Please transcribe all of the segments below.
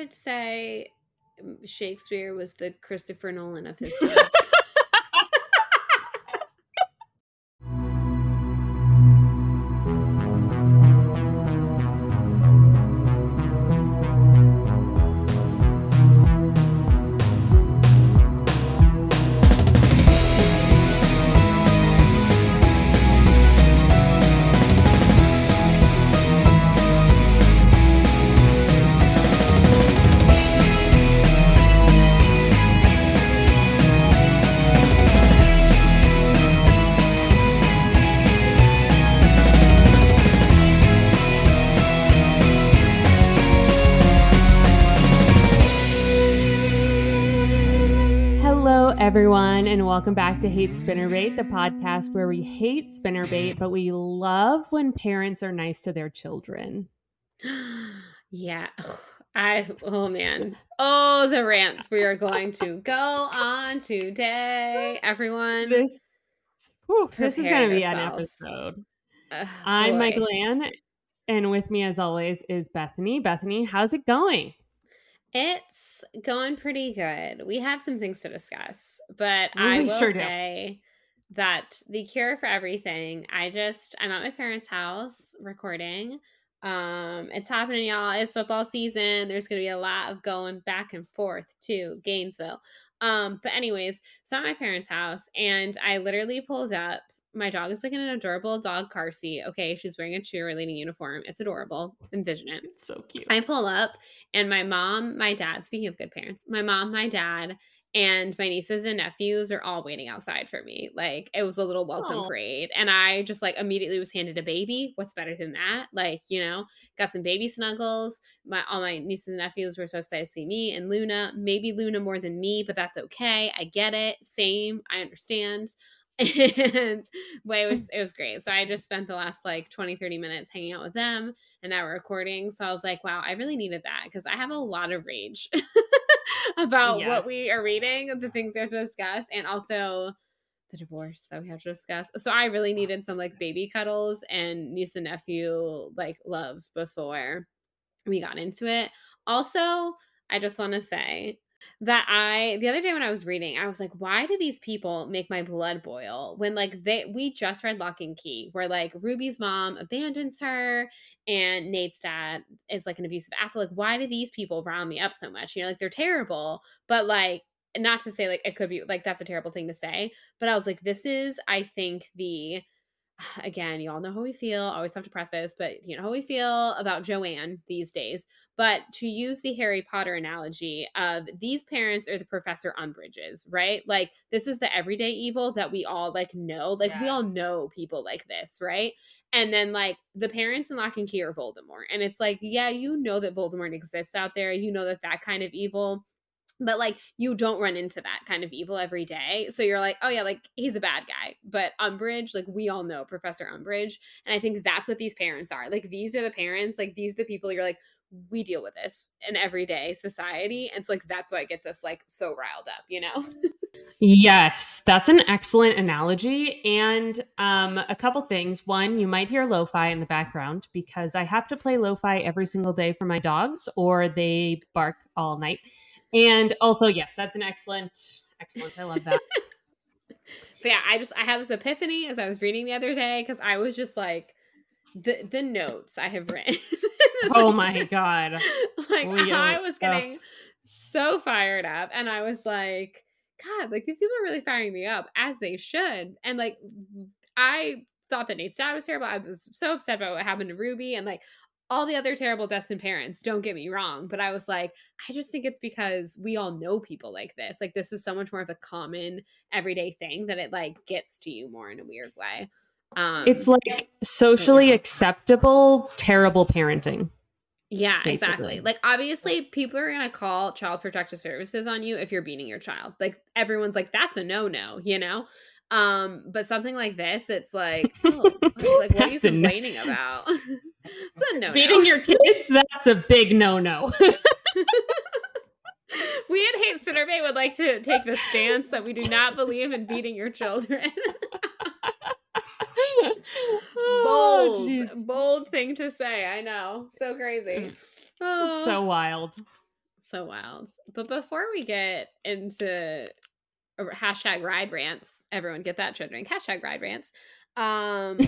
would say mm, Shakespeare was the Christopher Nolan of his time. Welcome back to Hate Spinnerbait, the podcast where we hate spinnerbait, but we love when parents are nice to their children. yeah. I, oh man. Oh, the rants we are going to go on today, everyone. This, whew, this is going to be an episode. Uh, I'm Michael Ann, and with me, as always, is Bethany. Bethany, how's it going? It's going pretty good. We have some things to discuss, but well, I will sure say do. that the cure for everything. I just I'm at my parents' house recording. Um, it's happening, y'all. It's football season. There's gonna be a lot of going back and forth to Gainesville. Um, but anyways, so at my parents' house, and I literally pulled up my dog is like in an adorable dog car seat. Okay, she's wearing a cheerleading uniform. It's adorable. Envision it. It's so cute. I pull up and my mom, my dad, speaking of good parents, my mom, my dad, and my nieces and nephews are all waiting outside for me. Like it was a little welcome Aww. parade. And I just like immediately was handed a baby. What's better than that? Like, you know, got some baby snuggles. My all my nieces and nephews were so excited to see me and Luna. Maybe Luna more than me, but that's okay. I get it. Same. I understand. and way it was it was great. So I just spent the last like 20, 30 minutes hanging out with them and now we're recording. So I was like, wow, I really needed that because I have a lot of rage about yes. what we are reading, the things we have to discuss, and also the divorce that we have to discuss. So I really oh needed some like baby cuddles and niece and nephew like love before we got into it. Also, I just want to say that I the other day when I was reading, I was like, why do these people make my blood boil when like they we just read Lock and Key, where like Ruby's mom abandons her and Nate's dad is like an abusive asshole. Like, why do these people round me up so much? You know, like they're terrible, but like not to say like it could be like that's a terrible thing to say, but I was like, this is, I think, the again, you all know how we feel. Always have to preface, but you know how we feel about Joanne these days. But to use the Harry Potter analogy of these parents are the Professor Umbridges, right? Like this is the everyday evil that we all like know. Like yes. we all know people like this, right? And then like the parents in Lock and Key are Voldemort, and it's like, yeah, you know that Voldemort exists out there. You know that that kind of evil but like you don't run into that kind of evil every day. So you're like oh yeah like he's a bad guy. But umbridge like we all know professor umbridge and i think that's what these parents are. Like these are the parents like these are the people you're like we deal with this in everyday society and so like that's why it gets us like so riled up you know? Yes that's an excellent analogy and um a couple things. One you might hear lo-fi in the background because i have to play lo-fi every single day for my dogs or they bark all night and also, yes, that's an excellent, excellent. I love that. but yeah, I just I had this epiphany as I was reading the other day because I was just like the the notes I have written. oh my god! like I was getting so fired up, and I was like, God, like these people are really firing me up as they should, and like I thought that Nate's dad was terrible. I was so upset about what happened to Ruby, and like all the other terrible Dessen parents, don't get me wrong, but I was like, I just think it's because we all know people like this. Like this is so much more of a common everyday thing that it like gets to you more in a weird way. Um It's like socially yeah. acceptable terrible parenting. Yeah, basically. exactly. Like obviously people are going to call child protective services on you if you're beating your child. Like everyone's like that's a no-no, you know? Um, but something like this, it's like, oh, like what are you complaining about? it's a no. Beating your kids, that's a big no-no. we at Hate Spinnerbait would like to take the stance that we do not believe in beating your children. bold, oh, bold thing to say. I know, so crazy, oh. so wild. So wild. But before we get into hashtag ride rants, everyone get that children. Hashtag ride rants. Um,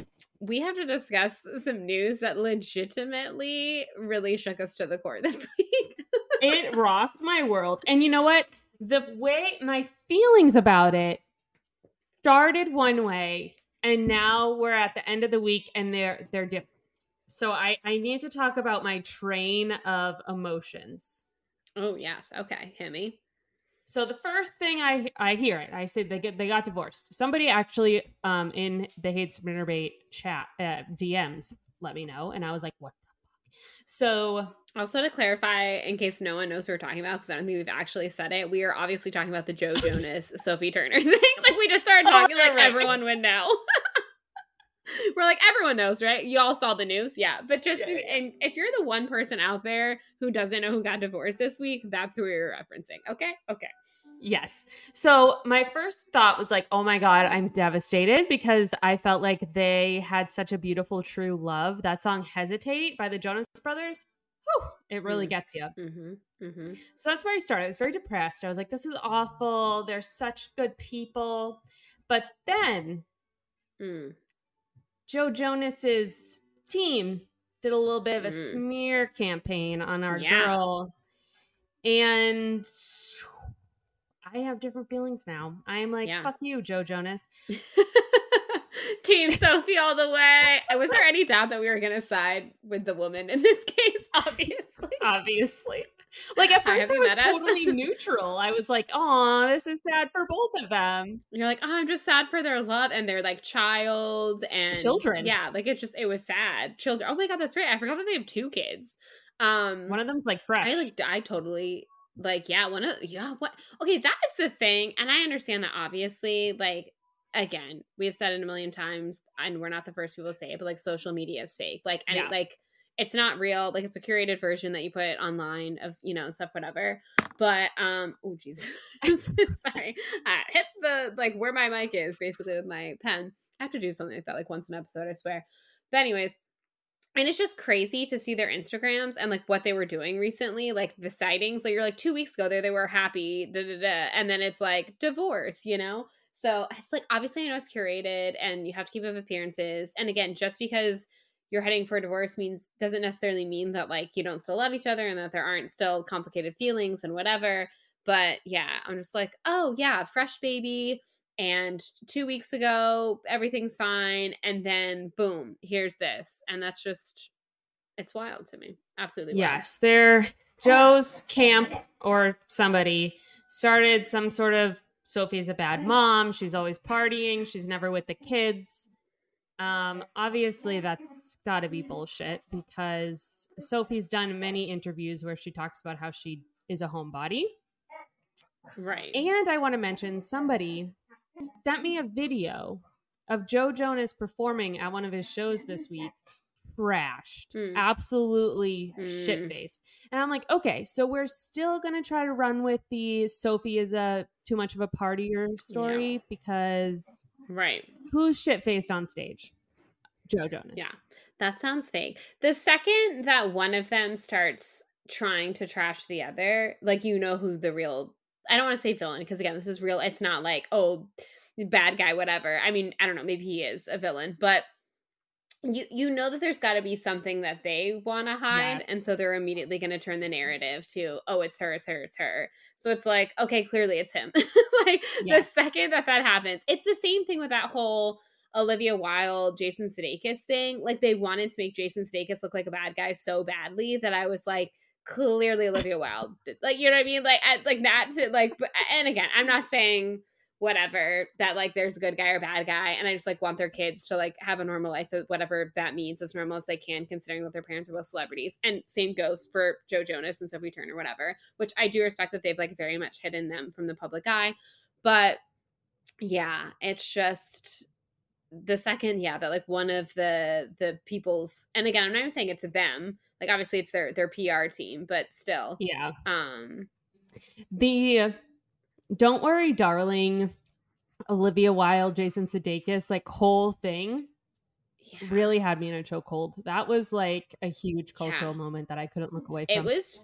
we have to discuss some news that legitimately really shook us to the core this week. it rocked my world. And you know what? The way my feelings about it started one way and now we're at the end of the week and they're they're different. So I I need to talk about my train of emotions. Oh yes, okay, me. So the first thing I I hear it, I say they get they got divorced. Somebody actually um in the hate spinnerbait chat uh, DMs let me know, and I was like, what the fuck? So also to clarify, in case no one knows what we're talking about, because I don't think we've actually said it, we are obviously talking about the Joe Jonas Sophie Turner thing. like we just started talking oh, like right. everyone would know. We're like everyone knows, right? You all saw the news, yeah. But just yeah, yeah. and if you're the one person out there who doesn't know who got divorced this week, that's who are referencing. Okay, okay. Yes. So my first thought was like, oh my God, I'm devastated because I felt like they had such a beautiful, true love. That song Hesitate by the Jonas Brothers, whew, it really mm. gets you. Mm-hmm. Mm-hmm. So that's where I started. I was very depressed. I was like, this is awful. They're such good people. But then mm. Joe Jonas's team did a little bit of a mm. smear campaign on our yeah. girl. And I have different feelings now. I'm like, yeah. fuck you, Joe Jonas. Team Sophie all the way. Was there any doubt that we were going to side with the woman in this case? Obviously. Obviously. Like at first I was totally neutral. I was like, "Oh, this is sad for both of them." You're like, "Oh, I'm just sad for their love and their like child and children." Yeah, like it's just it was sad. Children. Oh my god, that's right. I forgot that they have two kids. Um, one of them's like fresh. I like I totally like yeah one of yeah what okay that is the thing and i understand that obviously like again we've said it a million times and we're not the first people to say it but like social media is fake like and yeah. like it's not real like it's a curated version that you put online of you know stuff whatever but um oh jeez sorry i hit the like where my mic is basically with my pen i have to do something like that like once an episode i swear but anyways and it's just crazy to see their Instagrams and like what they were doing recently, like the sightings. Like you're like two weeks ago there, they were happy, da, da, da, and then it's like divorce, you know. So it's like obviously I know it's curated and you have to keep up appearances. And again, just because you're heading for a divorce means doesn't necessarily mean that like you don't still love each other and that there aren't still complicated feelings and whatever. But yeah, I'm just like, oh yeah, fresh baby and two weeks ago everything's fine and then boom here's this and that's just it's wild to me absolutely wild. yes they're joe's camp or somebody started some sort of sophie's a bad mom she's always partying she's never with the kids um obviously that's got to be bullshit because sophie's done many interviews where she talks about how she is a homebody right and i want to mention somebody sent me a video of Joe Jonas performing at one of his shows this week. Trashed, mm. absolutely mm. shit faced. And I'm like, okay, so we're still gonna try to run with the Sophie is a too much of a partier story yeah. because right, who's shit faced on stage? Joe Jonas. Yeah, that sounds fake. The second that one of them starts trying to trash the other, like you know who the real I don't want to say villain because again, this is real. It's not like oh, bad guy, whatever. I mean, I don't know. Maybe he is a villain, but you you know that there's got to be something that they want to hide, yes. and so they're immediately going to turn the narrative to oh, it's her, it's her, it's her. So it's like okay, clearly it's him. like yes. the second that that happens, it's the same thing with that whole. Olivia Wilde, Jason Sudeikis thing. Like they wanted to make Jason Sudeikis look like a bad guy so badly that I was like, clearly Olivia Wilde. Like, you know what I mean? Like, I, like not to like, but, and again, I'm not saying whatever that like there's a good guy or bad guy, and I just like want their kids to like have a normal life, whatever that means, as normal as they can, considering that their parents are both celebrities. And same goes for Joe Jonas and Sophie Turner, whatever. Which I do respect that they've like very much hidden them from the public eye, but yeah, it's just the second yeah that like one of the the people's and again i'm not even saying it's them like obviously it's their their pr team but still yeah um the don't worry darling olivia wilde jason sudeikis like whole thing yeah. really had me in a chokehold that was like a huge cultural yeah. moment that i couldn't look away from it was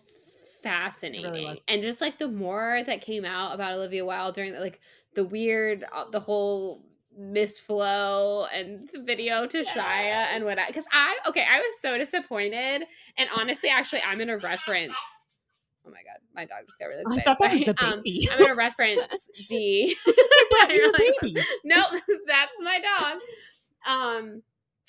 fascinating. really and just like the more that came out about Olivia Wilde during the, like the weird, uh, the whole Miss Flo and the video to Shia and what I, because I, okay, I was so disappointed. And honestly, actually, I'm going to reference, oh my God, my dog just got really I excited. thought that was the Um, baby. I'm going to reference the, like, baby. no, that's my dog. Um,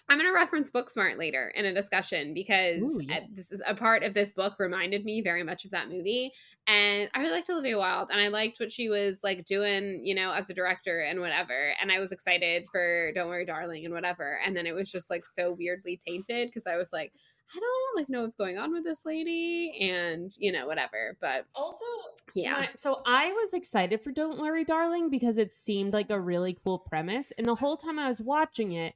I'm going to reference Booksmart later in a discussion because Ooh, yes. this is a part of this book reminded me very much of that movie. And I really liked Olivia Wilde and I liked what she was like doing, you know, as a director and whatever. And I was excited for Don't Worry, Darling and whatever. And then it was just like so weirdly tainted because I was like, I don't like know what's going on with this lady and, you know, whatever. But Also, yeah. My- so I was excited for Don't Worry, Darling because it seemed like a really cool premise. And the whole time I was watching it,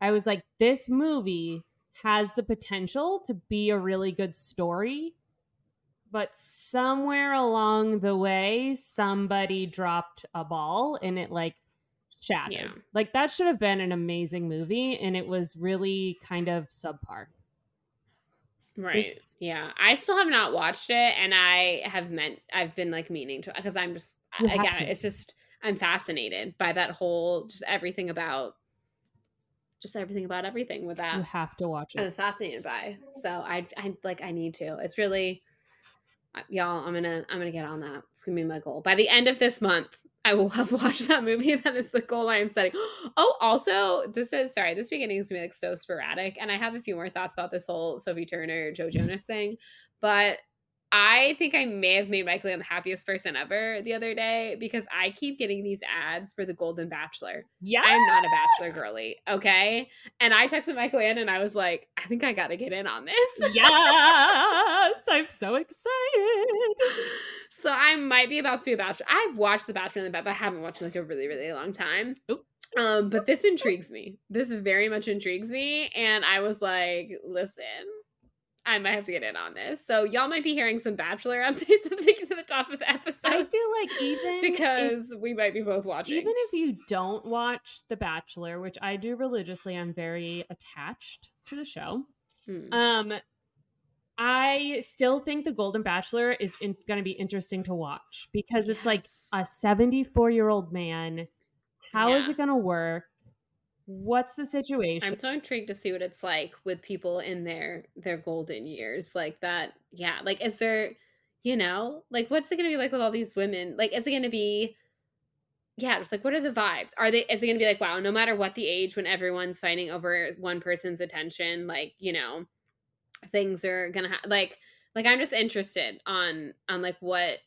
I was like, this movie has the potential to be a really good story. But somewhere along the way, somebody dropped a ball and it like shattered. Yeah. Like that should have been an amazing movie. And it was really kind of subpar. Right. Yeah. I still have not watched it and I have meant I've been like meaning to because I'm just You again, it's just I'm fascinated by that whole just everything about just everything about everything with that. You have to watch it. I it. was fascinated by. So I I like I need to. It's really y'all, I'm to I'm to get on that. It's to be my goal. By the end of this month, I will have watched that movie. That is the goal I am setting. Oh, also, this is sorry. This beginning is gonna be like so sporadic, and I have a few more thoughts about this whole Sophie Turner, Joe Jonas thing. But I think I may have made Michael Leon the happiest person ever the other day because I keep getting these ads for the Golden Bachelor. Yeah. I'm not a Bachelor girly, okay? And I texted Michael Ann and I was like, I think I got to get in on this. yes. I'm so excited. So I might be about to be a bachelor. I've watched The Bachelor in the Bed, but I haven't watched in like a really, really long time. Oop. Um, but this intrigues me. This very much intrigues me. And I was like, listen, I might have to get in on this. So y'all might be hearing some Bachelor updates at the, the top of the episode. I feel like even if- because we might be both watching. even if you don't watch The Bachelor, which I do religiously, I'm very attached to the show. Hmm. Um, I still think The Golden Bachelor is going to be interesting to watch because it's like a 74 year old man. How is Yeah. it going to work? What's the situation? I'm so intrigued to see what it's like with people in their their golden years, like that. Yeah, like is there, you know, like what's it gonna be like with all these women? Like, is it gonna be, yeah, just like what are the vibes? Are they? Is it gonna be like, wow, no matter what the age, when everyone's fighting over one person's attention, like you know, things are gonna ha- like, like I'm just interested on on like what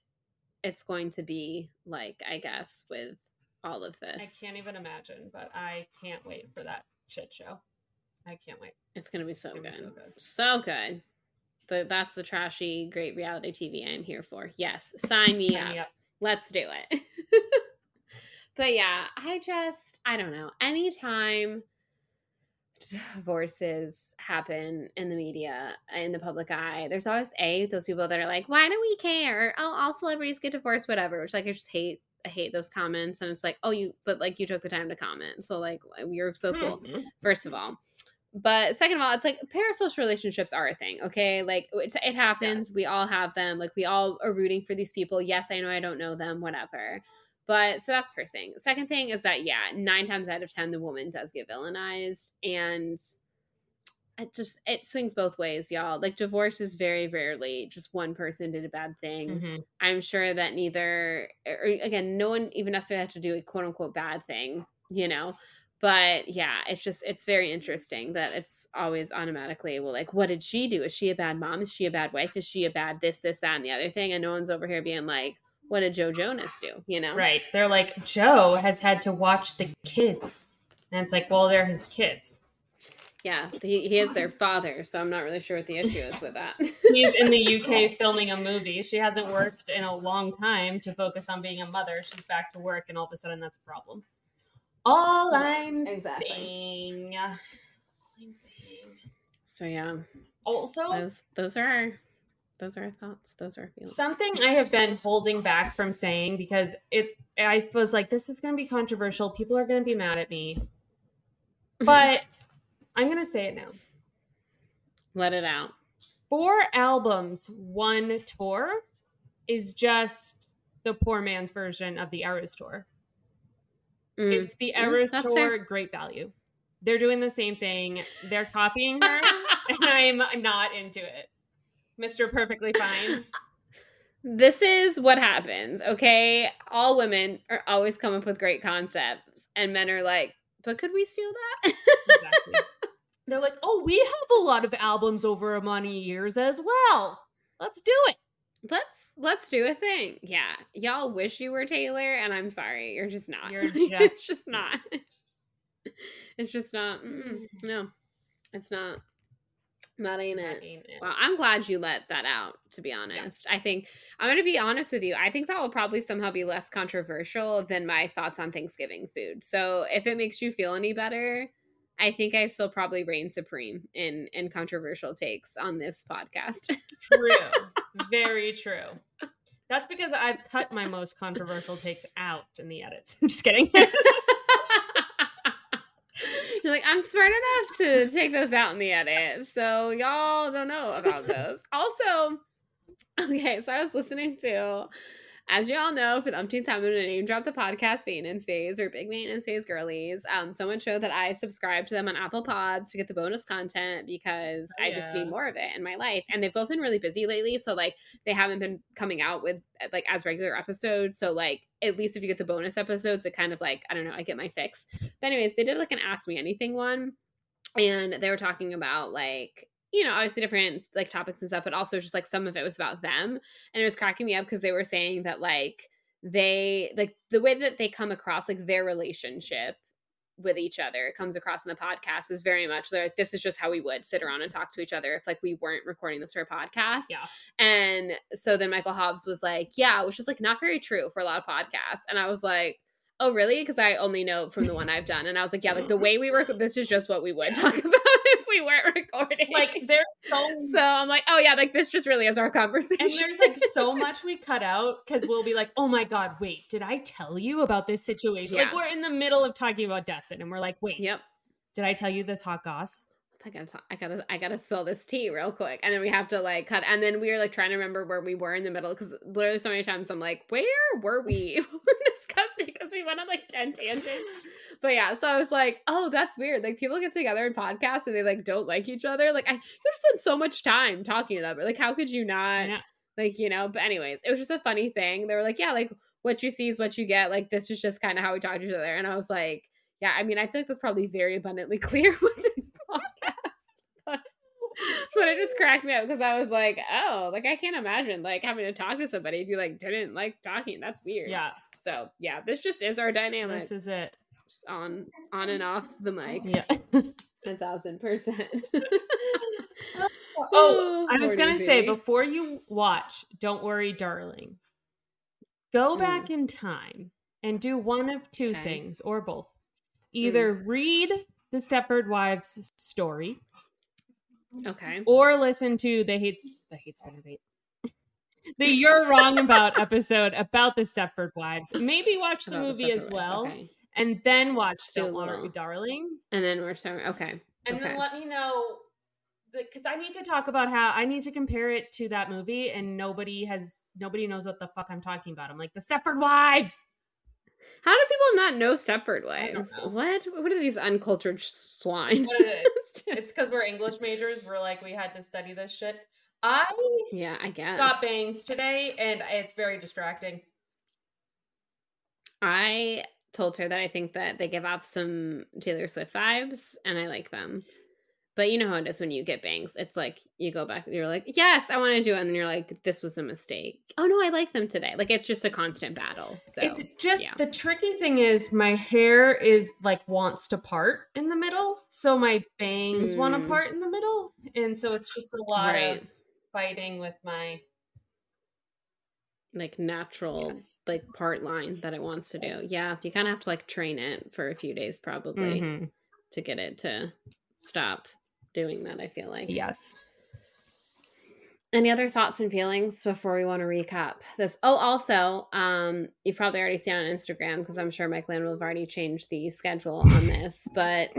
it's going to be like. I guess with all of this. I can't even imagine, but I can't wait for that shit show. I can't wait. It's gonna be so good. gonna be so good. So good. The, that's the trashy, great reality TV I'm here for. Yes, sign me Sign up. me up. Let's do it. but yeah, I just, I don't know. Anytime divorces happen in the media, in the public eye, there's always A, those people that are like, why do we care? Oh, all celebrities get divorced, whatever. Which, like, I just hate. I hate those comments. And it's like, oh, you, but like, you took the time to comment. So, like, you're so cool Mhm. first of all. But second of all, it's like parasocial relationships are a thing, okay? Like it, it happens. Yes. We all have them. Like we all are rooting for these people. Yes, I know I don't know them, whatever. But so that's first thing. Second thing is that yeah, nine times out of ten, the woman does get villainized, and it just it swings both ways, y'all. Like divorce is very rarely just one person did a bad thing. Mhm. I'm sure that neither, or again, no one even necessarily had to do a quote unquote bad thing, you know. But yeah, it's just it's very interesting that it's always automatically well, like, what did she do? Is she a bad mom? Is she a bad wife? Is she a bad this, this, that, and the other thing? And no one's over here being like, what did Joe Jonas do? You know, Right. They're like, Joe has had to watch the kids. And it's like, well, they're his kids. Yeah, he, he is their father, so I'm not really sure what the issue is with that. He's in the UK filming a movie. She hasn't worked in a long time to focus on being a mother. She's back to work, and all of a sudden, that's a problem. All I'm exactly. saying. all I'm saying. So yeah, Also, those those are our, those are our thoughts. Those are our feelings. Something I have been holding back from saying because it I was like this is going to be controversial. People are going to be mad at me. But I'm going to say it now. Let it out. four albums, one tour is just the poor man's version of the Eras tour. Mm. It's the Mm, Eras that's tour, great value. They're doing the same thing. They're copying her, and I'm not into it. Mr. Perfectly Fine. This is what happens, okay? All women are always come up with great concepts, and men are like, but could we steal that? Exactly. They're like, oh, we have a lot of albums over a many years as well. Let's do it. let's let's do a thing. Yeah. Y'all wish you were Taylor, and I'm sorry, you're just not. You're it's just just not. It's just not. no, it's not. That ain't That ain't it. Well, I'm glad you let that out, to be honest. I think I'm going to be honest with you. I think that will probably somehow be less controversial than my thoughts on Thanksgiving food. So if it makes you feel any better, I think I still probably reign supreme in in controversial takes on this podcast. True. Very true. That's because I've cut my most controversial takes out in the edits. I'm just kidding. You're like, I'm smart enough to take those out in the edit. So y'all don't know about those. also, okay, so I was listening to, as y'all know, for the umpteenth time, I'm gonna name drop the podcast Maintenance Phase or big Maintenance Phase girlies. Um, so much so that I subscribe to them on Apple Pods to get the bonus content because Oh, I just need more of it in my life. And they've both been really busy lately. So like they haven't been coming out with like as regular episodes. So like at least if you get the bonus episodes, it kind of like I don't know, I get my fix. But anyways, they did like an Ask Me Anything one, and they were talking about like you know obviously different like topics and stuff, but also just like some of it was about them, and it was cracking me up because they were saying that like they like the way that they come across like their relationship with each other comes across in the podcast is very much they're like this is just how we would sit around and talk to each other if like we weren't recording this for a podcast. Yeah. and so then michael hobbs was like yeah which is like not very true for a lot of podcasts. And i was like oh really? Because i only know from the one i've done. And i was like yeah like the mm-hmm. way we work this is just what we would talk about if we weren't recording. Like there's so so i'm like oh yeah like this just really is our conversation. And there's like so much we cut out because we'll be like, oh my god, wait, did I tell you about this situation? Like we're in the middle of talking about Dessen, and we're like, wait, yep. did I tell you this hot goss? I gotta, I gotta, I gotta spill this tea real quick, and then we have to like cut, and then we were like trying to remember where we were in the middle because literally so many times I'm like, where were we? we're discussing because we went on like ten tangents, but yeah, so I was like, oh, that's weird. Like people get together in podcasts and they like don't like each other. Like I, you just spend so much time talking to them. Like how could you not? Yeah. Like you know. But anyways, it was just a funny thing. They were like, yeah, like what you see is what you get. Like this is just kind of how we talk to each other, and I was like. Yeah, I mean, I feel like that's probably very abundantly clear with this podcast. But, but it just cracked me up because I was like, oh, like I can't imagine like having to talk to somebody if you like didn't like talking. That's weird. Yeah, So yeah, this just is our dynamic. this is it. Just on on and off the mic. Yeah. A thousand percent. Oh, I was gonna say before you watch, don't worry, darling. Go Mm. back in time and do one of two Okay. things, or both. Either read the Stepford Wives story, Okay. or listen to the hates the hates Spinnerbait. The You're Wrong About episode about the Stepford Wives. Maybe watch the About movie as well, Okay. and then watch Do a Don't Darlings. And then we're starting. Okay. And okay. then let me know because I need to talk about how I need to compare it to that movie, and nobody has nobody knows what the fuck I'm talking about. I'm like the Stepford Wives. How do people not know Stepford Wives? know. What? What are these uncultured swine? It? It's because we're English majors. We're like we had to study this shit. I yeah, I guess. got bangs today, and it's very distracting. I told her that I think that they give off some Taylor Swift vibes and I like them. But you know how it is when you get bangs. It's like you go back and you're like, yes, I want to do it. And then you're like, this was a mistake. Oh no, I like them today. Like it's just a constant battle. So it's just yeah. the tricky thing is my hair is like wants to part in the middle, so my bangs want to Mm. part in the middle, and so it's just a lot Right. of fighting with my like natural Yes. like part line that it wants to do. Yes. Yeah. You kind of have to like train it for a few days probably Mhm. to get it to stop doing that, I feel like. Yes. Any other thoughts and feelings before we want to recap this? Oh, also, um, you've probably already seen on Instagram because I'm sure Mike Land will have already changed the schedule on this. but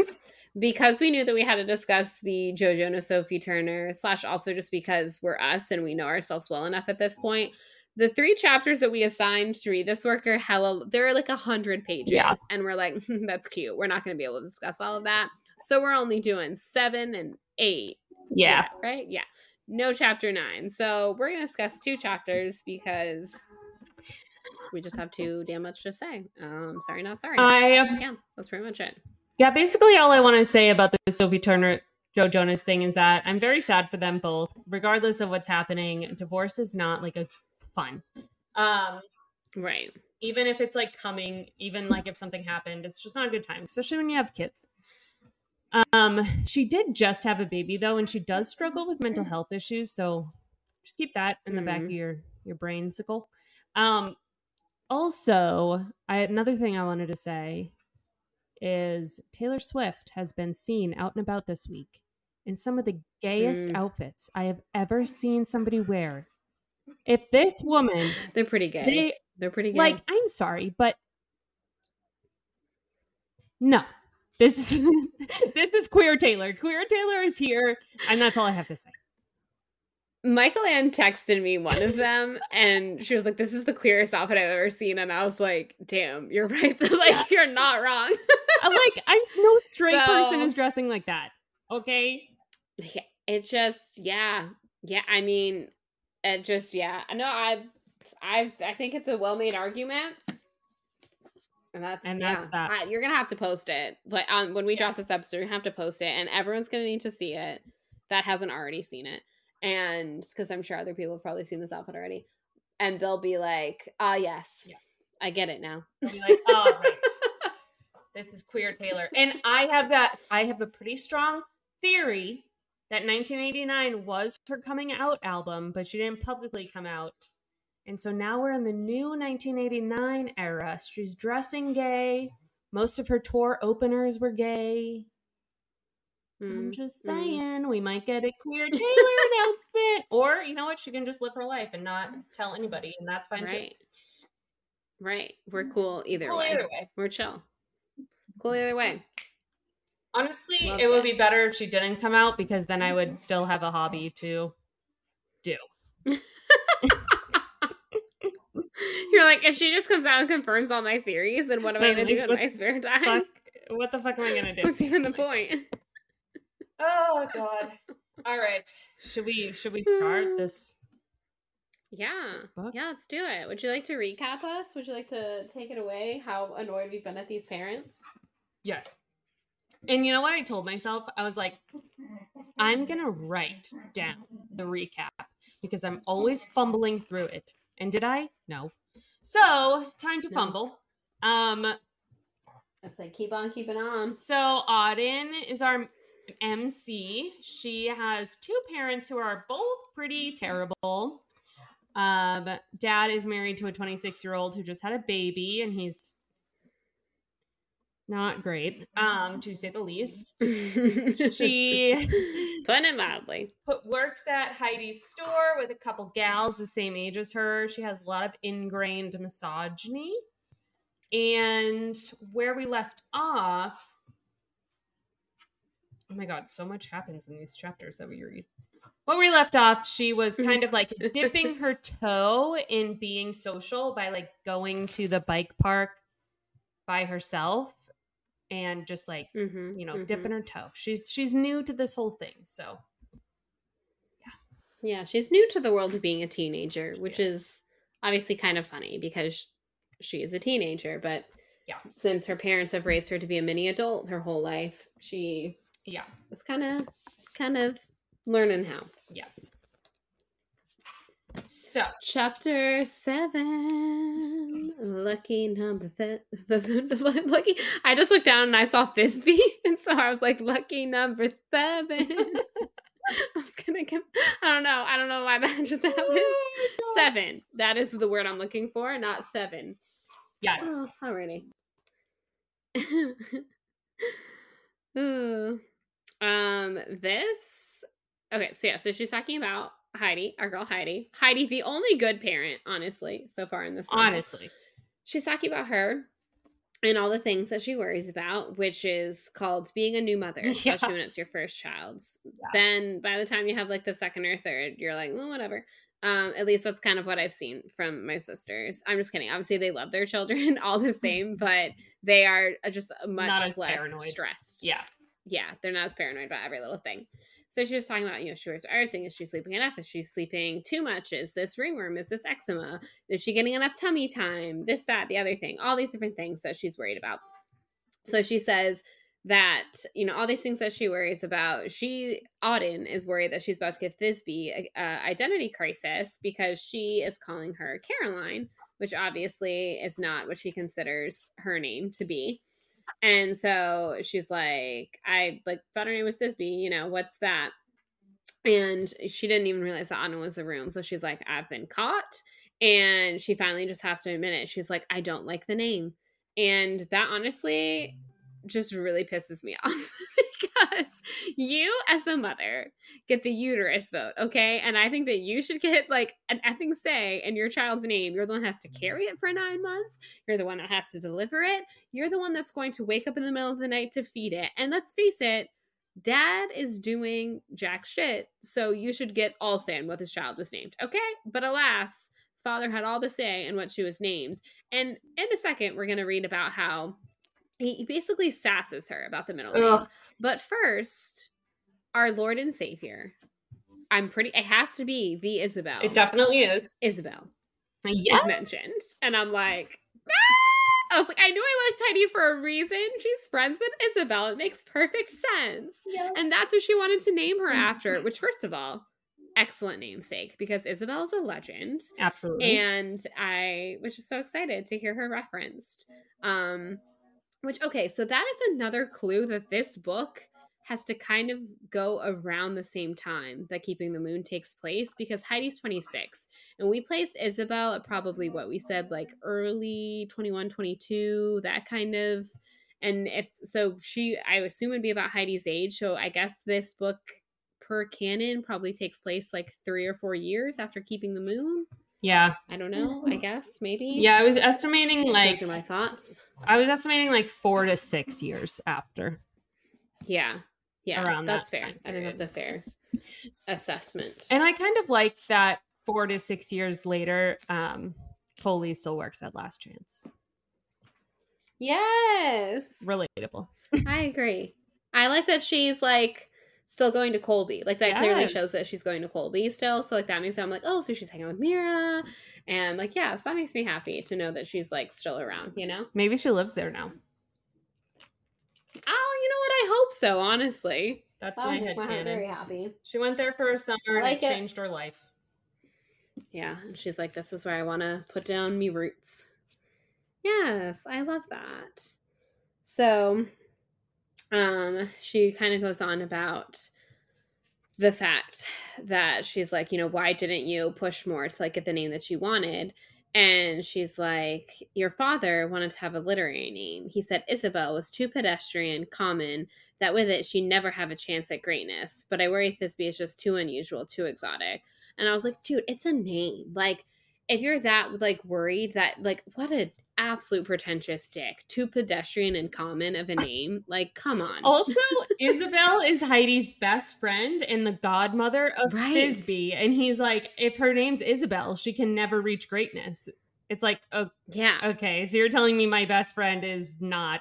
because we knew that we had to discuss the JoJo and Sophie Turner, slash also just because we're us and we know ourselves well enough at this point, the three chapters that we assigned to read this work are hella, they're like a hundred pages. Yeah. And we're like, that's cute. We're not going to be able to discuss all of that. So we're only doing seven and eight. Yeah. Right? Yeah no chapter nine. So we're gonna discuss two chapters because we just have too damn much to say. Um, sorry, not sorry. I yeah, that's pretty much it. Yeah, basically all I want to say about the Sophie Turner Joe Jonas thing is that I'm very sad for them both, regardless of what's happening. Divorce is not like a fun. Um, right. Even if it's like coming, even like if something happened, it's just not a good time, especially when you have kids. Um, she did just have a baby though, and she does struggle with mental health issues. So just keep that in the mm-hmm. back of mm-hmm. your your brain sickle. Um, also, I another thing I wanted to say is Taylor Swift has been seen out and about this week in some of the gayest mm. outfits I have ever seen somebody wear. If this woman, they're pretty gay. They, they're pretty gay. Like, I'm sorry, but no, this is this is Queer Taylor. Queer Taylor is here, and that's all I have to say. Michael Ann texted me one of them, and she was like, "This is the queerest outfit I've ever seen," and I was like, "Damn, you're right. like, you're not wrong." I'm like, I'm no straight so, person is dressing like that. Okay. Yeah, it just, yeah, yeah. I mean, it just, yeah. I know. I, I, I think it's a well-made argument. And that's and that's yeah, that. I, you're gonna have to post it, but um, when we drop this episode, you're gonna have to post it, and everyone's gonna need to see it that hasn't already seen it, and because I'm sure other people have probably seen this outfit already, and they'll be like, "Ah, yes, yes, I get it now." Like, "Oh, right, this is queer Taylor," and I have that. I have a pretty strong theory that 1989 was her coming out album, but she didn't publicly come out and so now we're in the new 1989 era. She's dressing gay. Most of her tour openers were gay. Mm, I'm just mm. saying, mm. we might get a queer Taylor outfit. Or, you know what? She can just live her life and not tell anybody, and that's fine right. too. Right. We're cool either cool way. Either way. We're chill. Cool either way. Honestly, Loves it would be better if she didn't come out because then I would still have a hobby to do. You're like, if she just comes out and confirms all my theories, then what am I gonna do in my spare time? Fuck, what the fuck am I gonna do? What's even the point? Oh god. All right. Should we should we start this? Yeah. This yeah, let's do it. Would you like to recap us? Would you like to take it away? How annoyed we've been at these parents? Yes. And you know what I told myself? I was like, I'm gonna write down the recap because I'm always fumbling through it. And did I? No. So time to no. fumble. Um I say keep on keeping on. So Auden is our MC. She has two parents who are both pretty terrible. Um, dad is married to a 26 year old who just had a baby, and he's not great, um, to say the least. she put it mildly put, works at Heidi's store with a couple gals the same age as her. She has a lot of ingrained misogyny. And where we left off, oh my god, so much happens in these chapters that we read. Where we left off, she was kind of like dipping her toe in being social by like going to the bike park by herself and just like mm-hmm, you know mm-hmm. dipping her toe. She's she's new to this whole thing so. Yeah. Yeah she's new to the world of being a teenager which yes. is obviously kind of funny because she is a teenager but yeah. since her parents have raised her to be a mini adult her whole life she yeah. is kind of kind of learning how. Yes so, chapter seven, lucky number th- the, the, the, lucky. I just looked down and I saw Thisbe, and so I was like, lucky number seven. I was gonna give. I don't know. I don't know why that just happened. Oh seven. That is the word I'm looking for, not seven. Yes. Oh, already. Um. This. Okay. So yeah. So she's talking about Heidi, our girl Heidi. Heidi, the only good parent, honestly, so far in this. Honestly. She's talking about her and all the things that she worries about, which is called being a new mother, especially yeah. when it's your first child's. Yeah. Then by the time you have like the second or third, you're like, well, whatever. Um, at least that's kind of what I've seen from my sisters. I'm just kidding. Obviously, they love their children all the same, but they are uh, just much less paranoid. stressed. Yeah. Yeah. They're not as paranoid about every little thing. So she was talking about, you know, she about everything. Is she sleeping enough? Is she sleeping too much? Is this ringworm? Is this eczema? Is she getting enough tummy time? This, that, the other thing. All these different things that she's worried about. So she says that, you know, all these things that she worries about. She, Auden, is worried that she's about to give Thisbe a, a identity crisis because she is calling her Caroline, which obviously is not what she considers her name to be. And so she's like, I like thought her name was Thisbe, you know, what's that? And she didn't even realize that Auden was the room. So she's like, I've been caught. And she finally just has to admit it. She's like, I don't like the name. And that honestly just really pisses me off because you, as the mother, get the uterus vote, okay? And I think that you should get like an effing say in your child's name. You're the one that has to mm-hmm. carry it for nine months. You're the one that has to deliver it. You're the one that's going to wake up in the middle of the night to feed it. And let's face it, dad is doing jack shit. So you should get all say in what this child was named, okay? But alas, father had all the say in what she was named. And in a second, we're going to read about how he basically sasses her about the middle name. But first, our Lord and Savior. I'm pretty. It has to be the Isabel. It definitely is. Isabel. Yes. Is mentioned, and I'm like, ah! I was like, I knew I liked Heidi for a reason. She's friends with Isabel. It makes perfect sense. Yeah. And that's what she wanted to name her after. Which, first of all, excellent namesake because Isabel is a legend. Absolutely. And I was just so excited to hear her referenced. Um, which, okay, so that is another clue that this book has to kind of go around the same time that Keeping the Moon takes place because Heidi's 26 and we placed Isabel at probably what we said, like early 21, 22, that kind of. And if so, she, I assume, would be about Heidi's age. So I guess this book per canon probably takes place like three or four years after Keeping the Moon. Yeah. I don't know. I guess maybe. Yeah, I was estimating like. Those are my thoughts. I was estimating like four to six years after. Yeah. Yeah. Around that's that fair. I think that's a fair assessment. And I kind of like that four to six years later, um, Colie still works at Last Chance. Yes. Relatable. I agree. I like that she's like still going to Colby. Like that yes. clearly shows that she's going to Colby still. So like that makes I'm like, oh, so she's hanging with Mira. And like, yeah, so that makes me happy to know that she's like still around, you know? Maybe she lives there now. Oh, you know what? I hope so, honestly. That's oh, my head canon. Very happy. She went there for a summer like and it, it changed her life. Yeah, and she's like, "This is where I want to put down me roots." Yes, I love that. So, um, she kind of goes on about the fact that she's like, you know, why didn't you push more to like get the name that you wanted? And she's like, Your father wanted to have a literary name. He said Isabel was too pedestrian, common, that with it she'd never have a chance at greatness. But I worry Thisbe is just too unusual, too exotic. And I was like, dude, it's a name. Like, if you're that like worried that like what a absolute pretentious dick. Too pedestrian and common of a name. Like, come on. Also, Isabel is Heidi's best friend and the godmother of right. Thisbe. And he's like, if her name's Isabel, she can never reach greatness. It's like, oh, yeah. Okay. So you're telling me my best friend is not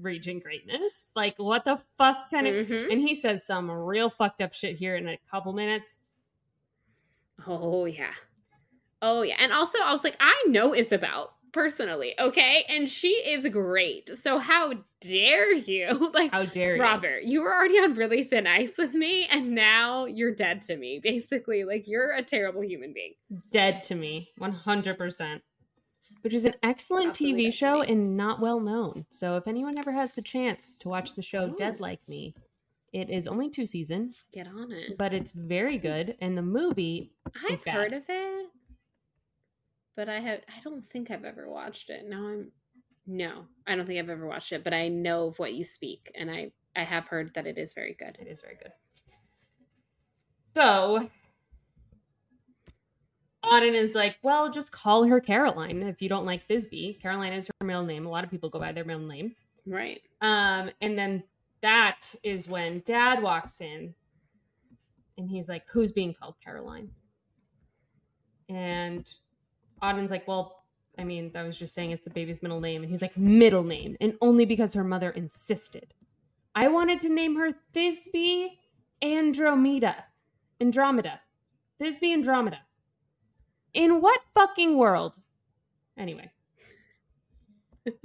reaching greatness? Like, what the fuck kind of. Mm-hmm. And he says some real fucked up shit here in a couple minutes. Oh, yeah. Oh, yeah. And also, I was like, I know Isabel personally, okay? And she is great. So how dare you? like how dare you? Robert, you were already on really thin ice with me and now you're dead to me. Basically, like you're a terrible human being. Dead to me. 100%. Which is an excellent Absolutely TV show and not well known. So if anyone ever has the chance to watch the show. Dead Like Me, it is only two seasons. Get on it. But it's very good and the movie I've heard of it but I have I don't think I've ever watched it. Now I'm no, I don't think I've ever watched it, but I know of what you speak and I I have heard that it is very good. It is very good. So, Auden is like, well, just call her Caroline if you don't like Thisbe. Caroline is her middle name. A lot of people go by their middle name. Right. Um, and then that is when dad walks in and he's like, Who's being called Caroline? And Auden's like, Well, I mean, I was just saying it's the baby's middle name. And he's like, Middle name. And only because her mother insisted. I wanted to name her Thisbe Andromeda. Andromeda. Thisbe Andromeda. In what fucking world? Anyway.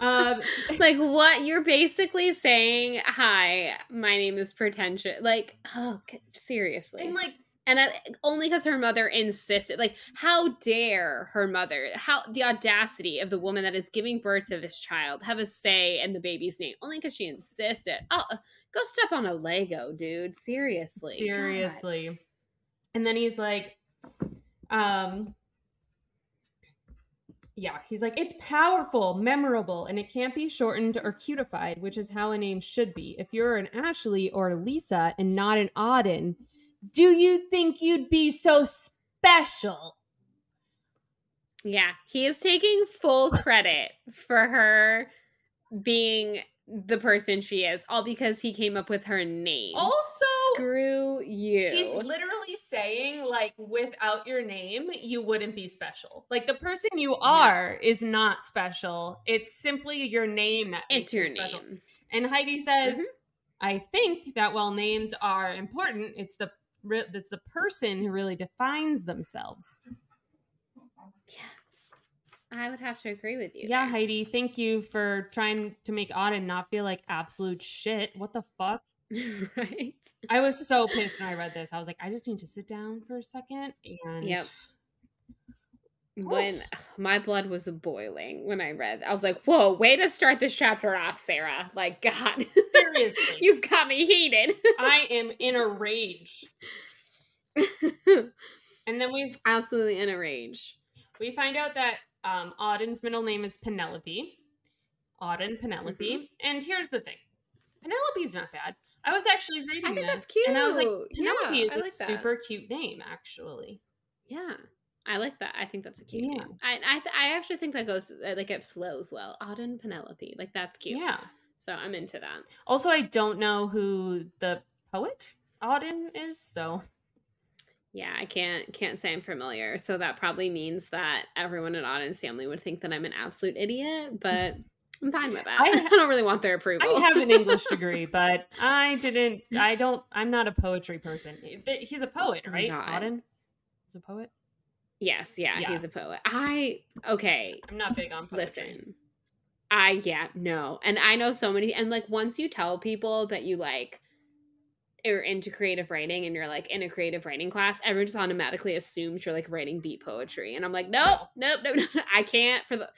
um, like what you're basically saying hi my name is pretentious like oh seriously and like and I, only because her mother insisted like how dare her mother how the audacity of the woman that is giving birth to this child have a say in the baby's name only because she insisted oh go step on a lego dude seriously seriously God. and then he's like um yeah, he's like, it's powerful, memorable, and it can't be shortened or cutified, which is how a name should be. If you're an Ashley or a Lisa and not an Auden, do you think you'd be so special? Yeah, he is taking full credit for her being the person she is, all because he came up with her name. Also, screw you. He's literally saying, like, without your name, you wouldn't be special. Like, the person you are yeah. is not special. It's simply your name that it's your you special. name. And Heidi says, mm-hmm. I think that while names are important, it's the it's the person who really defines themselves. Yeah. I would have to agree with you. Yeah, there. Heidi, thank you for trying to make Auden not feel like absolute shit. What the fuck? right. I was so pissed when I read this. I was like, I just need to sit down for a second and Yep. When oh. my blood was boiling when I read, I was like, "Whoa, way to start this chapter off, Sarah!" Like, God, seriously, you've got me heated. I am in a rage. and then we absolutely in a rage. We find out that um, Auden's middle name is Penelope. Auden Penelope. Mm-hmm. And here's the thing Penelope's not bad. I was actually reading I think this, that's cute. And I was like, Penelope yeah, is like a that. super cute name, actually. Yeah. I like that. I think that's a cute yeah. name. I I, th- I actually think that goes uh, like it flows well. Auden Penelope, like that's cute. Yeah. So I'm into that. Also, I don't know who the poet Auden is, so yeah, I can't can't say I'm familiar. So that probably means that everyone in Auden's family would think that I'm an absolute idiot, but I'm fine with that. I, I don't really want their approval. I have an English degree, but I didn't I don't I'm not a poetry person. He's a poet, oh right? Oh Auden is a poet? Yes, yeah, yeah, he's a poet. I okay. I'm not big on poetry. Listen. I yeah, no. And I know so many and like once you tell people that you like are into creative writing and you're like in a creative writing class, everyone just automatically assumes you're like writing beat poetry. And I'm like, nope, nope, nope, nope. I can't for the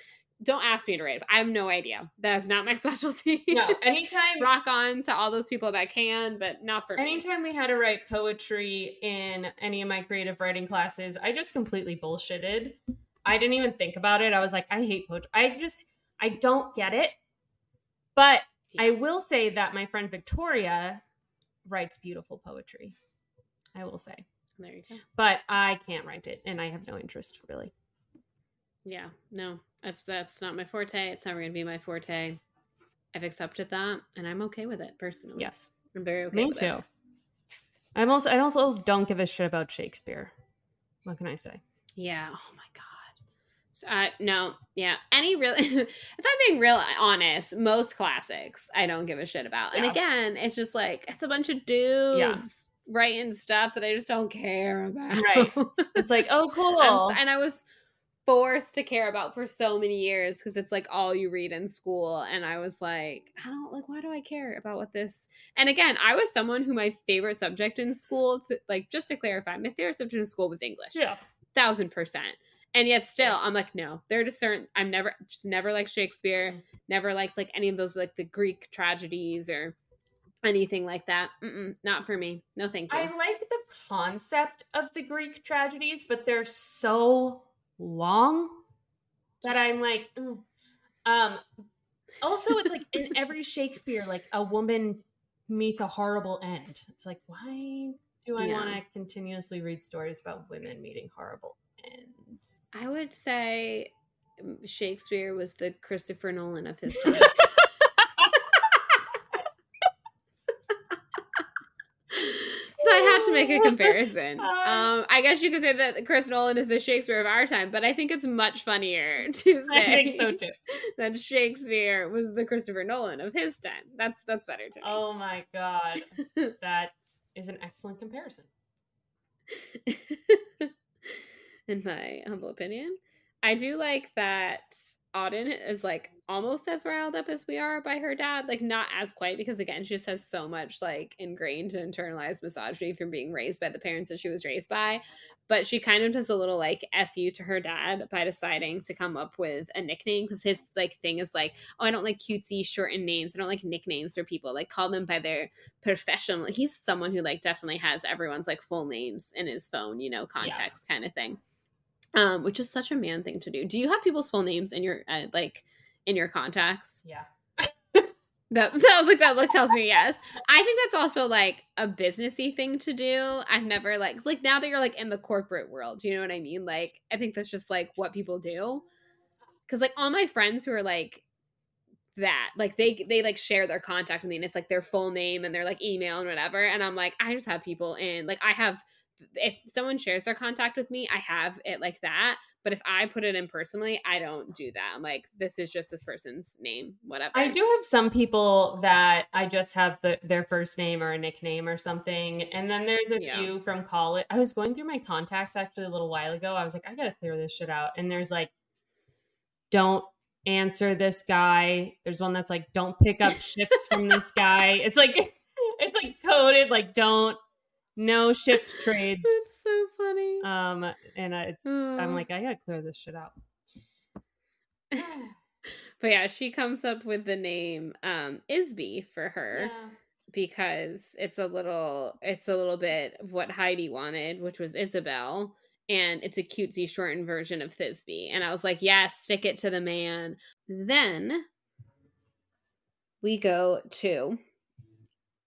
don't ask me to write. I have no idea. That's not my specialty. No, anytime rock on to all those people that can, but not for anytime me. we had to write poetry in any of my creative writing classes, I just completely bullshitted. I didn't even think about it. I was like, I hate poetry. I just I don't get it. But. I will say that my friend Victoria writes beautiful poetry. I will say. There you go. But I can't write it, and I have no interest really. Yeah, no, that's that's not my forte. It's never going to be my forte. I've accepted that, and I'm okay with it personally. Yes, I'm very okay. Me too. It. I'm also I also don't give a shit about Shakespeare. What can I say? Yeah. Oh my god. So, uh, no, yeah. Any really, if I'm being real honest, most classics I don't give a shit about. And again, it's just like it's a bunch of dudes yeah. writing stuff that I just don't care about. Right. It's like, oh, cool. and I was forced to care about for so many years because it's like all you read in school. And I was like, I don't like, why do I care about what this? And again, I was someone who my favorite subject in school, to like, just to clarify, my favorite subject in school was English. Yeah. Thousand percent and yet still i'm like no there are just certain i'm never just never like shakespeare mm. never liked like any of those like the greek tragedies or anything like that Mm-mm, not for me no thank you i like the concept of the greek tragedies but they're so long that i'm like Ugh. um also it's like in every shakespeare like a woman meets a horrible end it's like why do i yeah. want to continuously read stories about women meeting horrible ends? I would say um, Shakespeare was the Christopher Nolan of his time. I had to make a comparison. Um, I guess you could say that Chris Nolan is the Shakespeare of our time, but I think it's much funnier to say I think so too. that Shakespeare was the Christopher Nolan of his time. That's that's better to me. Oh my god, that is an excellent comparison. In my humble opinion, I do like that Auden is like almost as riled up as we are by her dad. Like not as quite because again, she just has so much like ingrained and internalized misogyny from being raised by the parents that she was raised by. But she kind of does a little like F you to her dad by deciding to come up with a nickname because his like thing is like, oh, I don't like cutesy shortened names. I don't like nicknames for people. Like call them by their professional. He's someone who like definitely has everyone's like full names in his phone, you know, context yeah. kind of thing um, which is such a man thing to do. Do you have people's full names in your uh, like in your contacts? Yeah. that that was like that look tells me yes. I think that's also like a businessy thing to do. I've never like like now that you're like in the corporate world, you know what I mean? Like I think that's just like what people do. Cause like all my friends who are like that like they they like share their contact with me and it's like their full name and their like email and whatever and i'm like i just have people in like i have if someone shares their contact with me, I have it like that. But if I put it in personally, I don't do that. I'm like, this is just this person's name, whatever. I do have some people that I just have the, their first name or a nickname or something. And then there's a yeah. few from college. I was going through my contacts actually a little while ago. I was like, I got to clear this shit out. And there's like, don't answer this guy. There's one that's like, don't pick up shifts from this guy. It's like, it's like coded, like, don't no shift trades. That's so funny. Um, and I, it's uh. I'm like I gotta clear this shit out. but yeah, she comes up with the name um Isby for her. Yeah. Because it's a little, it's a little bit of what Heidi wanted, which was Isabel, and it's a cutesy shortened version of Thisbe. And I was like, yes, stick it to the man. Then we go to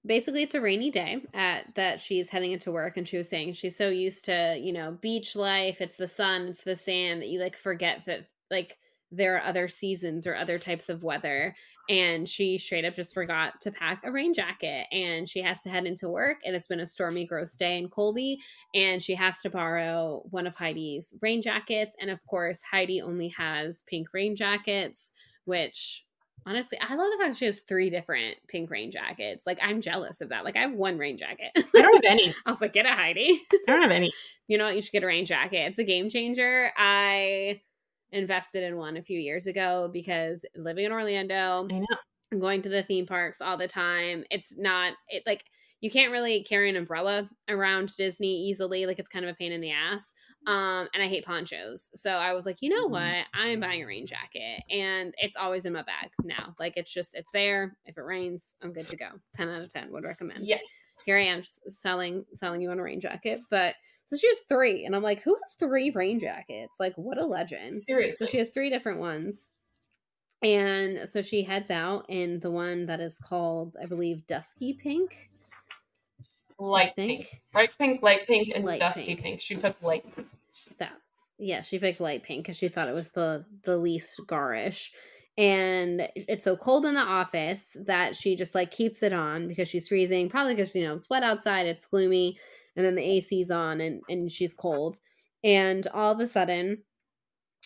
basically it's a rainy day at that she's heading into work and she was saying she's so used to you know beach life it's the sun it's the sand that you like forget that like there are other seasons or other types of weather. And she straight up just forgot to pack a rain jacket and she has to head into work and it's been a stormy gross day in colby and she has to borrow one of heidi's rain jackets. And of course heidi only has pink rain jackets which Honestly, I love the fact she has three different pink rain jackets. Like, I'm jealous of that. Like, I have one rain jacket. I don't have any. I was like, get a Heidi. I don't have any. you know what? You should get a rain jacket. It's a game changer. I invested in one a few years ago because living in Orlando, I know. I'm going to the theme parks all the time. It's not, it like, you can't really carry an umbrella around Disney easily. Like it's kind of a pain in the ass. Um, and I hate ponchos. So I was like, you know mm-hmm. what? I'm buying a rain jacket. And it's always in my bag now. Like it's just it's there. If it rains, I'm good to go. 10 out of 10 would recommend. Yes. Here I am selling selling you on a rain jacket. But so she has three. And I'm like, who has three rain jackets? Like what a legend. Seriously. So she has three different ones. And so she heads out in the one that is called, I believe, Dusky Pink light pink. Bright pink, light pink, and light dusty pink. pink. She took light pink. That's yeah, she picked light pink because she thought it was the the least garish. And it's so cold in the office that she just like keeps it on because she's freezing. Probably because you know it's wet outside, it's gloomy, and then the AC's on and and she's cold. And all of a sudden,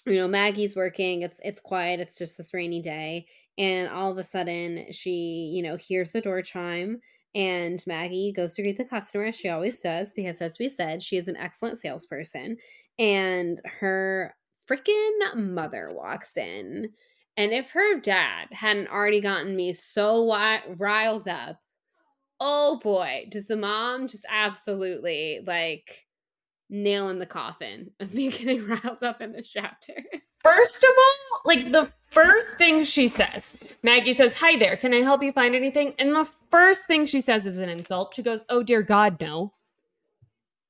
you know, Maggie's working. It's it's quiet. It's just this rainy day, and all of a sudden she you know hears the door chime and Maggie goes to greet the customer, as she always does, because as we said, she is an excellent salesperson. And her freaking mother walks in. And if her dad hadn't already gotten me so riled up, oh boy, does the mom just absolutely like nail in the coffin of me getting riled up in this chapter. First of all, like the first thing she says, Maggie says, Hi there, can I help you find anything? And the first thing she says is an insult. She goes, Oh, dear God, no.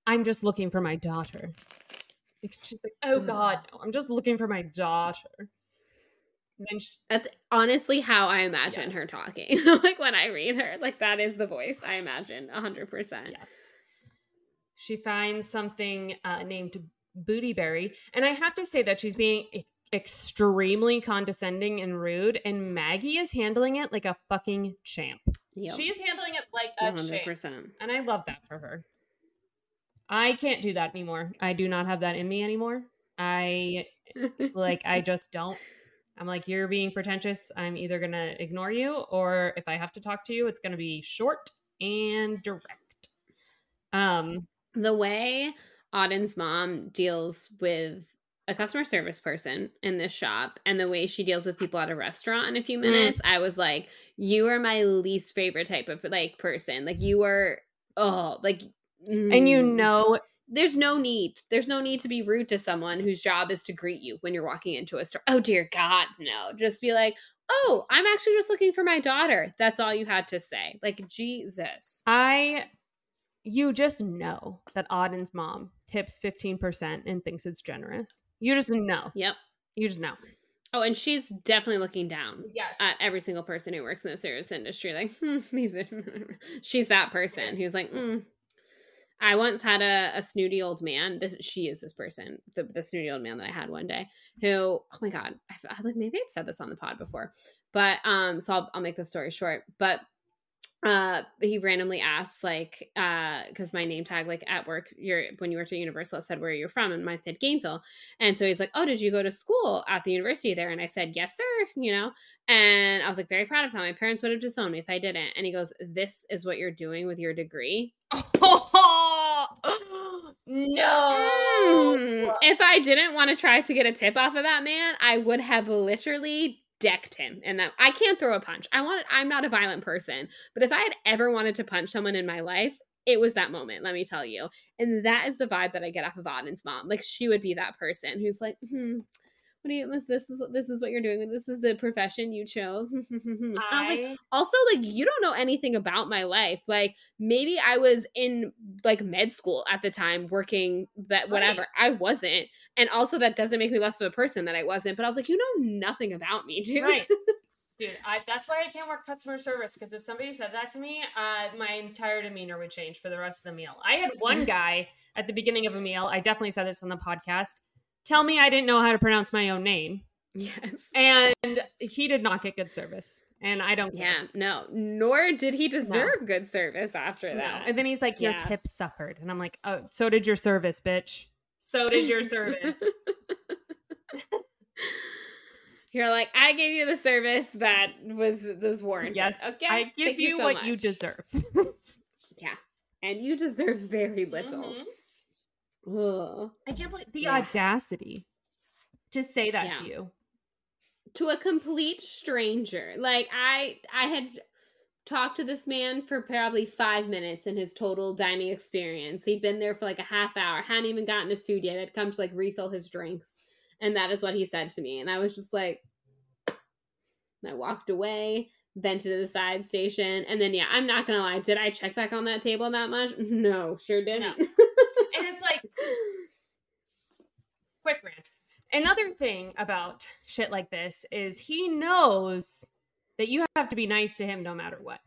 I'm just looking for my daughter. She's like, Oh, God, no. I'm just looking for my daughter. She, That's honestly how I imagine yes. her talking. like when I read her, like that is the voice I imagine 100%. Yes. She finds something uh, named booty berry. And I have to say that she's being extremely condescending and rude, and Maggie is handling it like a fucking champ. Yep. She is handling it like a champ. 100%. And I love that for her. I can't do that anymore. I do not have that in me anymore. I like I just don't. I'm like you're being pretentious. I'm either going to ignore you or if I have to talk to you, it's going to be short and direct. Um the way Auden's mom deals with a customer service person in this shop and the way she deals with people at a restaurant in a few Mm. minutes, I was like, you are my least favorite type of like person. Like you are oh, like and you mm. know there's no need. There's no need to be rude to someone whose job is to greet you when you're walking into a store. Oh dear God, no. Just be like, oh, I'm actually just looking for my daughter. That's all you had to say. Like Jesus. I you just know that Auden's mom tips 15% and thinks it's generous. You just know. Yep. You just know. Oh, and she's definitely looking down Yes. at every single person who works in the service industry. Like, hmm, these are, she's that person who's like, mm. I once had a, a snooty old man. This she is this person, the, the snooty old man that I had one day. Who, oh my god, I, I like maybe I've said this on the pod before, but um, so I'll, I'll make the story short. But uh he randomly asked like uh because my name tag like at work you're when you worked at universal it said where you're from and mine said gainesville. And so he's like oh did you go to school at the university there? And i said yes sir you know? And i was like very proud of that. My parents would have disowned me if i didn't. And he goes this is what you're doing with your degree? No. Mm. if i didn't want to try to get a tip off of that man i would have literally decked him and that i can't throw a punch. I wanted i'm not a violent person but if i had ever wanted to punch someone in my life it was that moment let me tell you. And that is the vibe that i get off of auden's mom. Like she would be that person who's like hmm what do you this this is this is what you're doing. This is the profession you chose. And i was like also like you don't know anything about my life. Like maybe i was in like med school at the time working that whatever. I wasn't. And also that doesn't make me less of a person that i wasn't. But i was like you know nothing about me dude. Right. Dude, I, that's why I can't work customer service because if somebody said that to me, uh, my entire demeanor would change for the rest of the meal. I had one guy at the beginning of a meal, I definitely said this on the podcast, tell me I didn't know how to pronounce my own name. yes And he did not get good service. And I don't care. yeah no nor did he deserve good service after No. that And then he's like, Your Yeah. tip suffered. And I'm like, Oh, so did your service, bitch. So did your service. you're like i gave you the service that was was warranted yes. okay I give Thank you, so what you deserve. yeah and you deserve very little Mhm. Ugh. I can't believe the Yeah. audacity to say that Yeah. to you. to a complete stranger. Like I I had talked to this man for probably 5 minutes in his total dining experience. He'd been there for like a half hour, hadn't even gotten his food yet. Had come to like refill his drinks. And that is what he said to me. And I was just like and I walked away, vented to the side station, and then yeah, I'm not gonna lie, did I check back on that table that much? No, sure didn't. And it's like, quick rant. Another thing about shit like this is he knows that you have to be nice to him no matter what.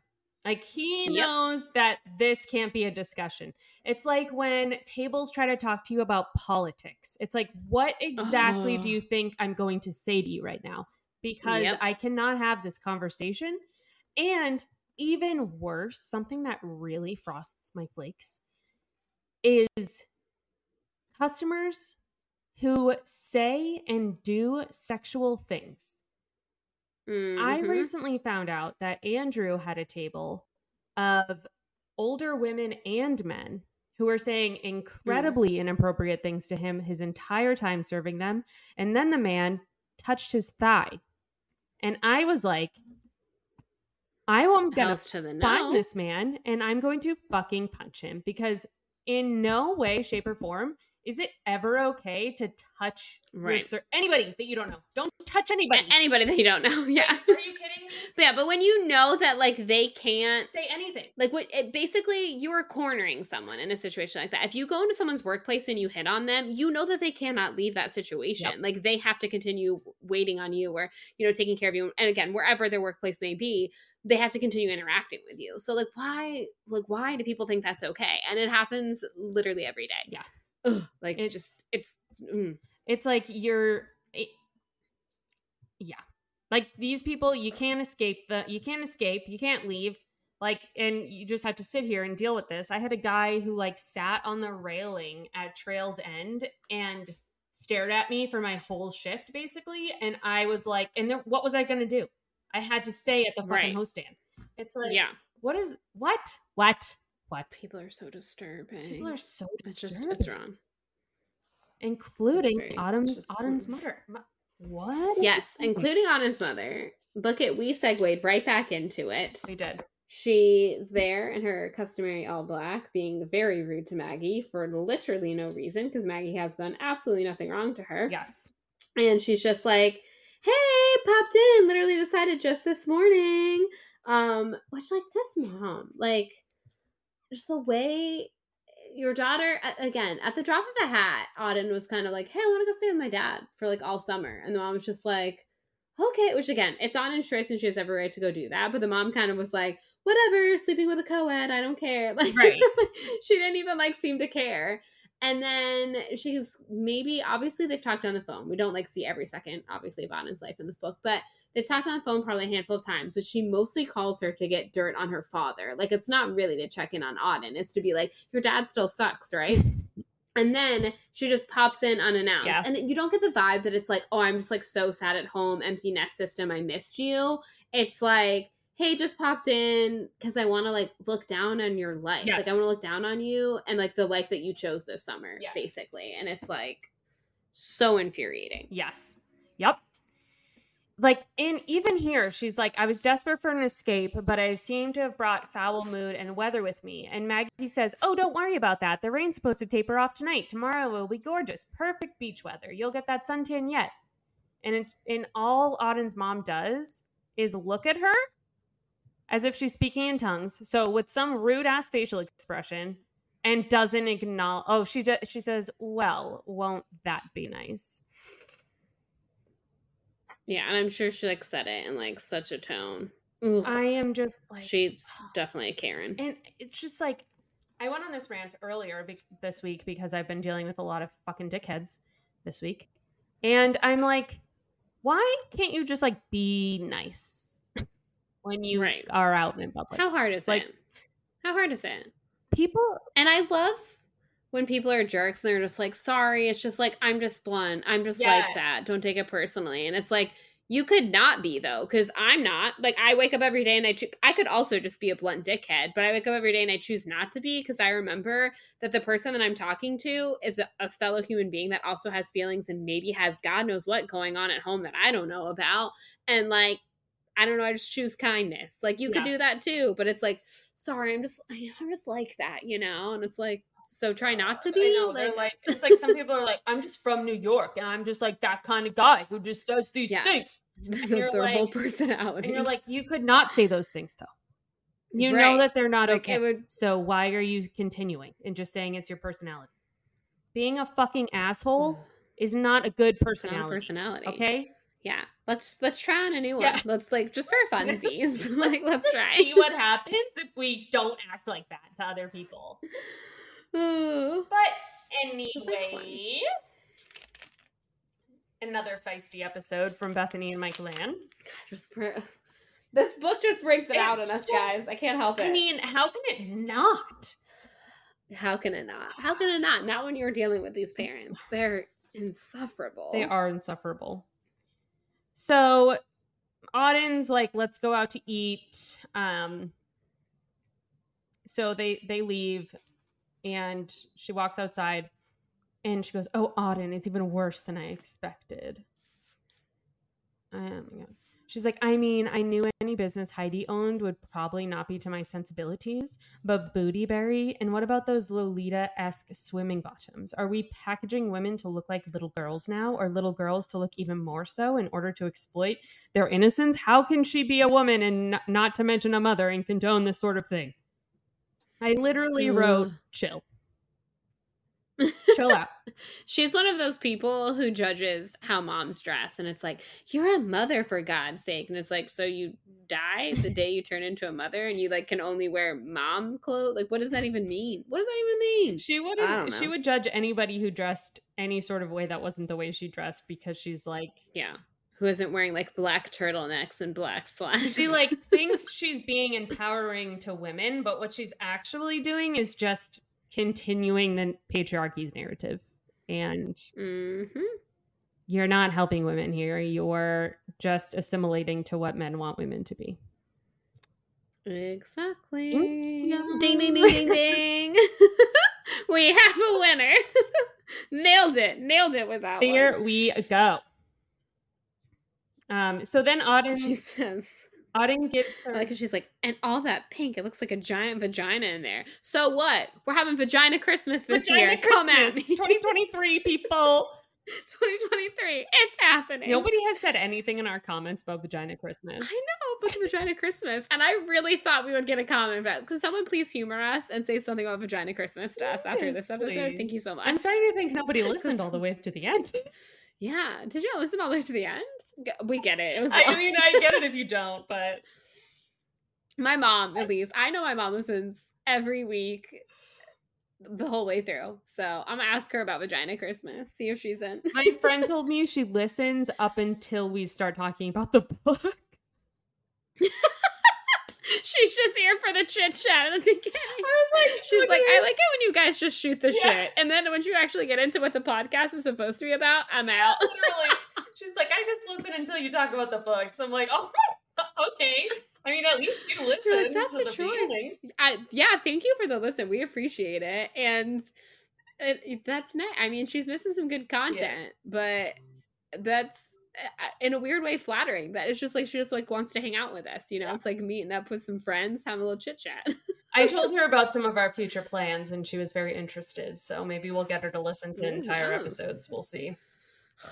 Like he Yep. knows that this can't be a discussion. It's like when tables try to talk to you about politics. It's like, what exactly do Oh. you think I'm going to say to you right now? Because Yep. I cannot have this conversation. And even worse, something that really frosts my flakes is customers who say and do sexual things. I Mhm. recently found out that Andrew had a table of older women and men who were saying incredibly inappropriate things to him his entire time serving them. And then the man touched his thigh. And I was like, I am going to the no. find this man and I'm going to fucking punch him because in no way, shape, or form is it ever okay to touch Right. ser- anybody that you don't know. Don't touch anybody. anybody that you don't know. Yeah. Are you kidding me? But yeah, but when you know that like they can't Say anything. like what it, basically you are cornering someone in a situation like that. If you go into someone's workplace and you hit on them, you know that they cannot leave that situation. Like they have to continue waiting on you or you know taking care of you. And again, wherever their workplace may be, they have to continue interacting with you. So like why like why do people think that's okay? And it happens literally every day. Yeah. Ugh, like it just it's mm. It's like you're it, yeah. Like these people you can't escape the you can't escape, you can't leave. Like and you just have to sit here and deal with this. I had a guy who like sat on the railing at Trail's End and stared at me for my whole shift basically and I was like and then what was I going to do? I had to stay at the fucking Right. host stand. It's like yeah. what is what? What? What? People are so disturbing. People are so it's just disturbing. it's wrong. including very- Autumn it's Autumn's mother. What? Yes, including Autumn's mother. Look at we segued right back into it. we did. She's there in her customary all black, being very rude to Maggie for literally no reason because Maggie has done absolutely nothing wrong to her. Yes. And she's just like, "Hey, popped in. Literally decided just this morning." Um, which like this mom, like, just the way your daughter again at the drop of a hat, Auden was kind of like, "Hey, I want to go stay with my dad for like all summer," and the mom was just like, "Okay," which again, it's Auden's choice and she has every right to go do that, but the mom kind of was like. Whatever, sleeping with a co-ed, I don't care. Like, Right. she didn't even like seem to care. And then she's maybe obviously they've talked on the phone. We don't like see every second, obviously, of Auden's life in this book, but they've talked on the phone probably a handful of times, but she mostly calls her to get dirt on her father. Like it's not really to check in on Auden. It's to be like, your dad still sucks, right? And then she just pops in unannounced. Yeah. And you don't get the vibe that it's like, oh, I'm just like so sad at home, empty nest system, I missed you. It's like, hey, just popped in because I want to like look down on your life. Yes. Like I want to look down on you and like the life that you chose this summer, Yes. basically. And it's like so infuriating. Yes. Yep. Like, in even here, she's like, I was desperate for an escape, but I seem to have brought foul mood and weather with me. And Maggie says, Oh, don't worry about that. The rain's supposed to taper off tonight. Tomorrow will be gorgeous. Perfect beach weather. You'll get that suntan yet. And, in, all Auden's mom does is look at her as if she's speaking in tongues. So with some rude ass facial expression and doesn't acknowledge. Oh, she does. She says, "Well, won't that be nice?" Yeah, and I'm sure she like said it in like such a tone. Ugh. I am just like, She's definitely a Karen. and it's just like, I went on this rant earlier be- this week because I've been dealing with a lot of fucking dickheads this week, and I'm like, why can't you just like be nice when you Right. are out in public? How hard is Like- it? How hard is it? people And I love when people are jerks and they're just like, sorry, it's just like, I'm just blunt. I'm just like that. Don't take it personally. And it's like, you could not be though, because I'm not. Like, I wake up every day and I, choo- I could also just be a blunt dickhead, but I wake up every day and I choose not to be because I remember that the person that I'm talking to is a, a fellow human being that also has feelings and maybe has God knows what going on at home that I don't know about. And like, I don't know, I just choose kindness. Like, you could Yeah. do that too, but it's like, sorry, I'm just I'm just like that, you know? And it's like, so try not to be. I know, they're like, it's like some people are like, I'm just from New York and I'm just like that kind of guy who just says these Yeah. things. that's their whole like- personality. And you're like, you could not say those things though. You know that they're not like okay. would So why are you continuing and just saying it's your personality? Being a fucking asshole is not a good it's not a personality. personality. Okay? Yeah. Let's let's try on a new one. Yeah. Let's like just for funsies. like let's try. See what happens if we don't act like that to other people. Ooh. But anyway, another feisty episode from Bethany and Ann. just for, this book just brings it out in It's us, guys. I can't help it. I mean, how can it not? how can it not? How can it not? Not when you're dealing with these parents. They're insufferable. They are insufferable. So Auden's like, let's go out to eat. Um so they they leave and she walks outside and she goes, Oh, Auden, it's even worse than I expected. Oh my god. She's like, I mean, I knew any business Heidi owned would probably not be to my sensibilities, but Bootyberry, and what about those Lolita esque swimming bottoms? Are we packaging women to look like little girls now, or little girls to look even more so in order to exploit their innocence? How can she be a woman and not to mention a mother and condone this sort of thing? I literally wrote, chill. Chill out. She's one of those people who judges how moms dress, and it's like, you're a mother for God's sake. And it's like, so you die the day you turn into a mother and you like can only wear mom clothes? Like, what does that even mean? What does that even mean? She wouldn't she would judge anybody who dressed any sort of way that wasn't the way she dressed because she's like Yeah. Who isn't wearing like black turtlenecks and black slacks? she like thinks she's being empowering to women, but what she's actually doing is just continuing the patriarchy's narrative. And hmm you're not helping women here. You're just assimilating to what men want women to be. Exactly. Ding ding ding ding ding. we have a winner. Nailed it. Nailed it with that There one. we go. Um, so then Auden She says, Auden gives her I like she's like, and all that pink, it looks like a giant vagina in there. So what? We're having vagina Christmas this Vagina year. Come at me. Christmas 2023 people. 2023. It's happening. Nobody has said anything in our comments about vagina Christmas. I know about vagina Christmas, and I really thought we would get a comment about. Could someone please humor us and say something about vagina Christmas to us after this episode? Seriously. Thank you so much. I'm starting to think nobody listened all the way to the end. Yeah, did you not listen all the way to the end? We get it. It was I mean, I get it if you don't, but my mom, at least. I know my mom listens every week, the whole way through. So I'm gonna ask her about vagina Christmas. See if she's in. my friend told me she listens up until we start talking about the book. She's just here for the chit chat in the beginning. I was like, She's like, I like it when you guys just shoot the Yeah. shit. And then once you actually get into what the podcast is supposed to be about, I'm out. Literally, she's like, I just listen until you talk about the books. I'm like, oh, okay. I mean, at least you listen like, that's to a the choice. I, yeah, thank you for the listen. We appreciate it. And it, that's nice. I mean, she's missing some good content, but that's in a weird way flattering. That it's just like she just like wants to hang out with us. You know, Yeah. it's like meeting up with some friends, having a little chit chat. I told her about some of our future plans, and she was very interested. So maybe we'll get her to listen to Ooh, entire yes. episodes. We'll see.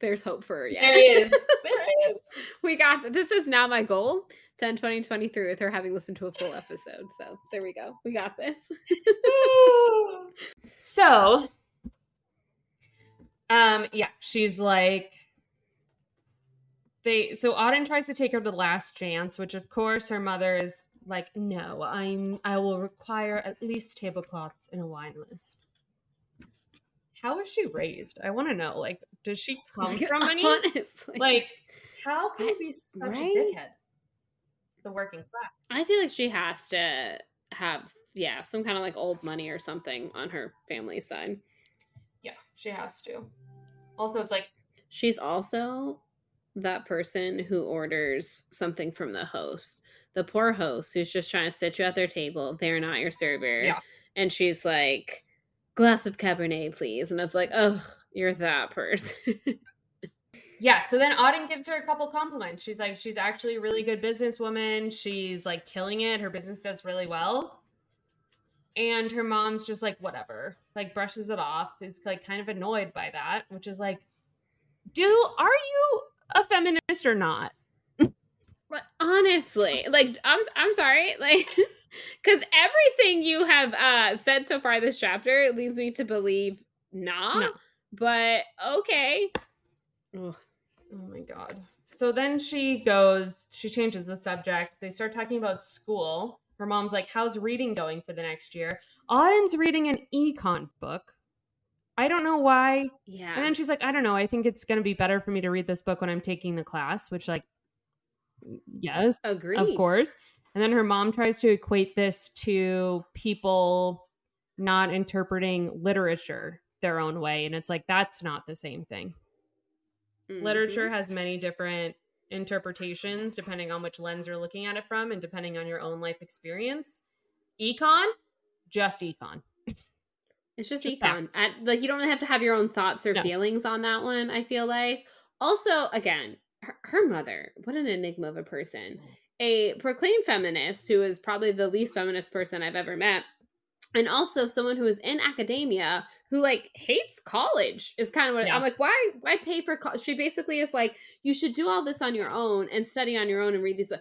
There's hope for her. Yeah, There is. There is. we got th- this. Is now my goal. 10 20 23 with her having listened to a full episode. So there we go. We got this. so, um, yeah, she's like, they. So Auden tries to take her to the last chance, which of course her mother is like, no, I'm. I will require at least tablecloths and a wine list. How was she raised? I want to know. Like, does she come from any? Honestly. Like, how can I- you be such right? a dickhead? The working class. I feel like she has to have, yeah, some kind of like old money or something on her family side. Yeah, she has to. Also, it's like She's also that person who orders something from the host. The poor host who's just trying to sit you at their table. They're not your server. Yeah. And she's like, glass of Cabernet, please. And it's like, oh, you're that person. Yeah, so then Auden gives her a couple compliments. She's like, she's actually a really good businesswoman. She's like killing it. Her business does really well. And her mom's just like, whatever, like brushes it off, is like kind of annoyed by that, which is like, do are you a feminist or not? But honestly, like I'm I'm sorry, like because everything you have uh said so far this chapter leads me to believe not. No. But okay. Ugh. Oh my god. So then she goes, she changes the subject. They start talking about school. Her mom's like, How's reading going for the next year? Auden's reading an econ book. I don't know why. Yeah. And then she's like, I don't know. I think it's going to be better for me to read this book when I'm taking the class, which, like, yes, Agreed. of course. And then her mom tries to equate this to people not interpreting literature their own way. And it's like, that's not the same thing. Literature Mhm. has many different interpretations depending on which lens you're looking at it from and depending on your own life experience. Econ, just econ. It's just Just econ. facts. At, like you don't have to have your own thoughts or No. feelings on that one. I feel like. Also, again, her, her mother. What an enigma of a person. Mm. A proclaimed feminist who is probably the least feminist person I've ever met, and also someone who is in academia who like hates college is kind of what Yeah. I'm like. Why? Why pay for college? She basically is like, you should do all this on your own and study on your own and read these.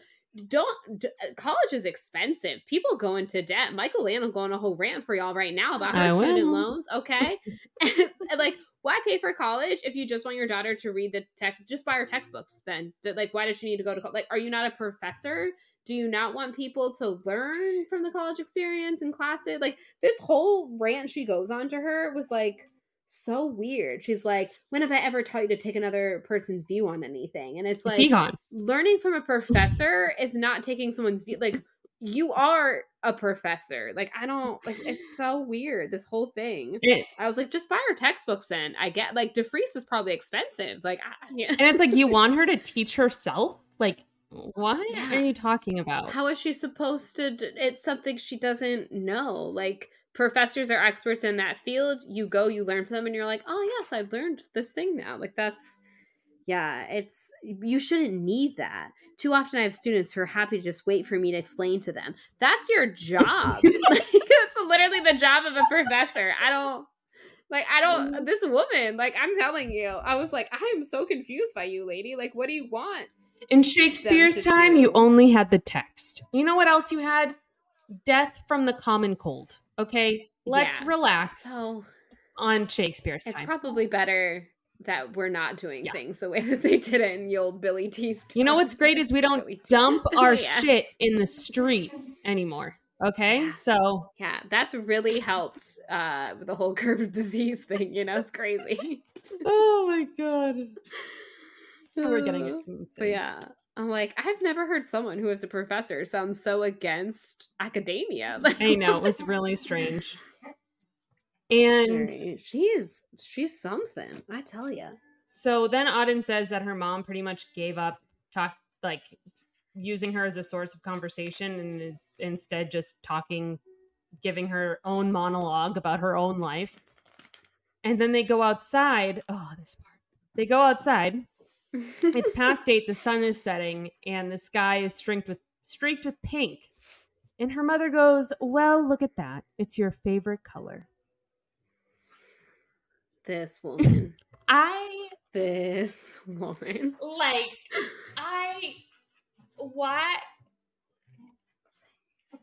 Don't d- uh, college is expensive. People go into debt. Michael Land will go on a whole rant for y'all right now about her student loans. Okay, And, like why pay for college if you just want your daughter to read the text? Just buy her textbooks. Then, like, why does she need to go to college? Like, are you not a professor? Do you not want people to learn from the college experience and classes? Like this whole rant she goes on to her was like so weird. She's like, "When have I ever taught you to take another person's view on anything?" And it's like learning from a professor is not taking someone's view like you are a professor like i don't like it's so weird this whole thing It- i was like just buy her textbooks then i get like defreeze is probably expensive like I, yeah. and it's like you want her to teach herself. Like, what Yeah. are you talking about? how is she supposed to d- it's something she doesn't know like professors are experts in that field you go you learn from them and you're like oh yes i've learned this thing now like that's yeah it's you shouldn't need that too often i have students who are happy to just wait for me to explain to them that's your job like, that's literally the job of a professor i don't like i don't mm-hmm. this woman like i'm telling you i was like i am so confused by you lady like what do you want In Shakespeare's time, do. you only had the text. You know what else you had? Death from the common cold. Okay, let's Yeah. relax so on Shakespeare's It's time. probably better that we're not doing Yeah. things the way that they did it in the old Billy T's. you know what's great is we don't dump our Yes. shit in the street anymore. Okay, Yeah. so Yeah, that's really helped uh, with the whole curb of disease thing. You know, it's crazy. oh my god, we're getting Uh, it. So yeah, I'm like, I've never heard someone who is a professor sound so against academia. I know it was really strange. And she's she's something. I tell you. So then Auden says that her mom pretty much gave up talk like using her as a source of conversation and is instead just talking giving her own monologue about her own life. And then they go outside. Oh, this part. They go outside. It's past 8, the sun is setting and the sky is streaked with streaked with pink. And her mother goes, "Well, look at that. It's your favorite color." this woman. I This woman. like i what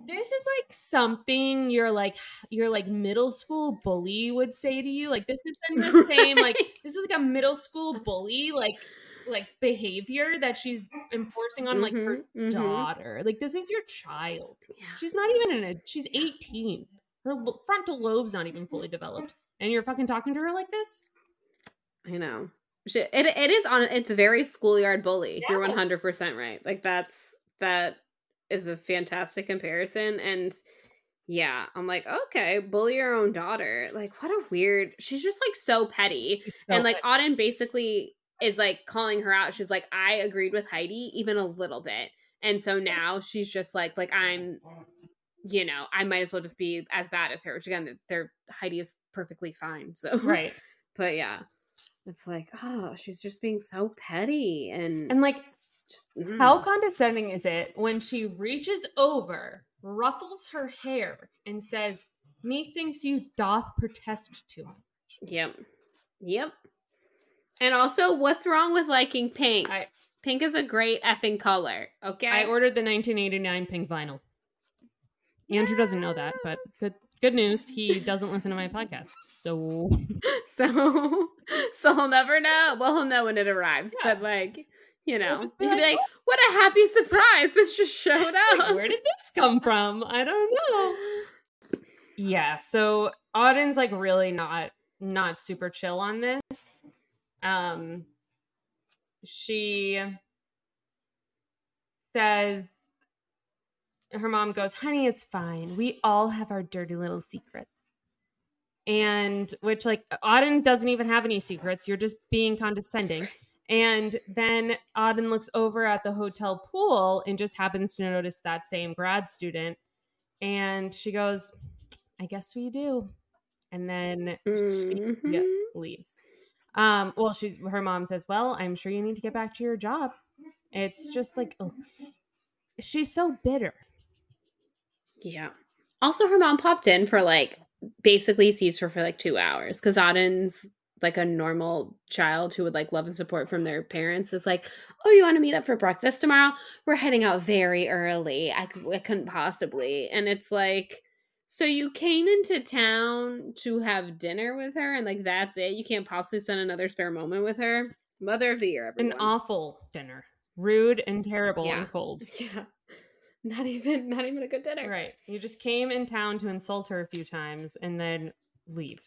this is like something your like your like middle school bully would say to you like this is in the same like this is like a middle school bully like like behavior that she's enforcing on like her Mhm, mhm. daughter like this is your child Yeah. she's not even in a she's 18 her lo- frontal lobe's not even fully developed and you're fucking talking to her like this I know. She- It it is on. It's very schoolyard bully. You're one hundred percent right. Like that's that is a fantastic comparison. And yeah, I'm like, okay, bully your own daughter. Like, what a weird. She's just like so petty. and like Auden basically is like calling her out. She's like, I agreed with Heidi even a little bit. And so now she's just like, like I'm, you know, I might as well just be as bad as her. Which again, they're Heidi is perfectly fine. So right but yeah, it's like, oh, she's just being so petty and, and like just mm. How condescending is it when she reaches over, ruffles her hair, and says, Methinks you doth protest too much. Yep, yep. And also, what's wrong with liking pink? I- pink is a great effing color. Okay, I ordered the 1989 pink vinyl. Andrew doesn't know that, but good good news. He doesn't listen to my podcast. So so so he'll never know. Well, he'll know when it arrives, Yeah. but like. You know, he'll be like, like, oh. "What a happy surprise! This just showed up." like, where did this come from? I don't know. Yeah, so Auden's like really not not super chill on this. Um she says her mom goes, "Honey, it's fine. We all have our dirty little secrets." And which like Auden doesn't even have any secrets. You're just being condescending. And then Auden looks over at the hotel pool and just happens to notice that same grad student. And she goes, I guess we do. And then she Mhm. leaves. Um, well, she's her mom says, Well, I'm sure you need to get back to your job. It's just like ugh. she's so bitter. Yeah. Also, her mom popped in for like basically sees her for like two hours because Auden's like a normal child who would like love and support from their parents is like, "Oh, you want to meet up for breakfast tomorrow? We're heading out very early. I, I couldn't possibly." And it's like, so you came into town to have dinner with her, and like that's it. You can't possibly spend another spare moment with her. Mother of the year, everyone. An awful dinner, rude and terrible Yeah. and cold. yeah, not even not even a good dinner. Right. You just came in town to insult her a few times and then leave.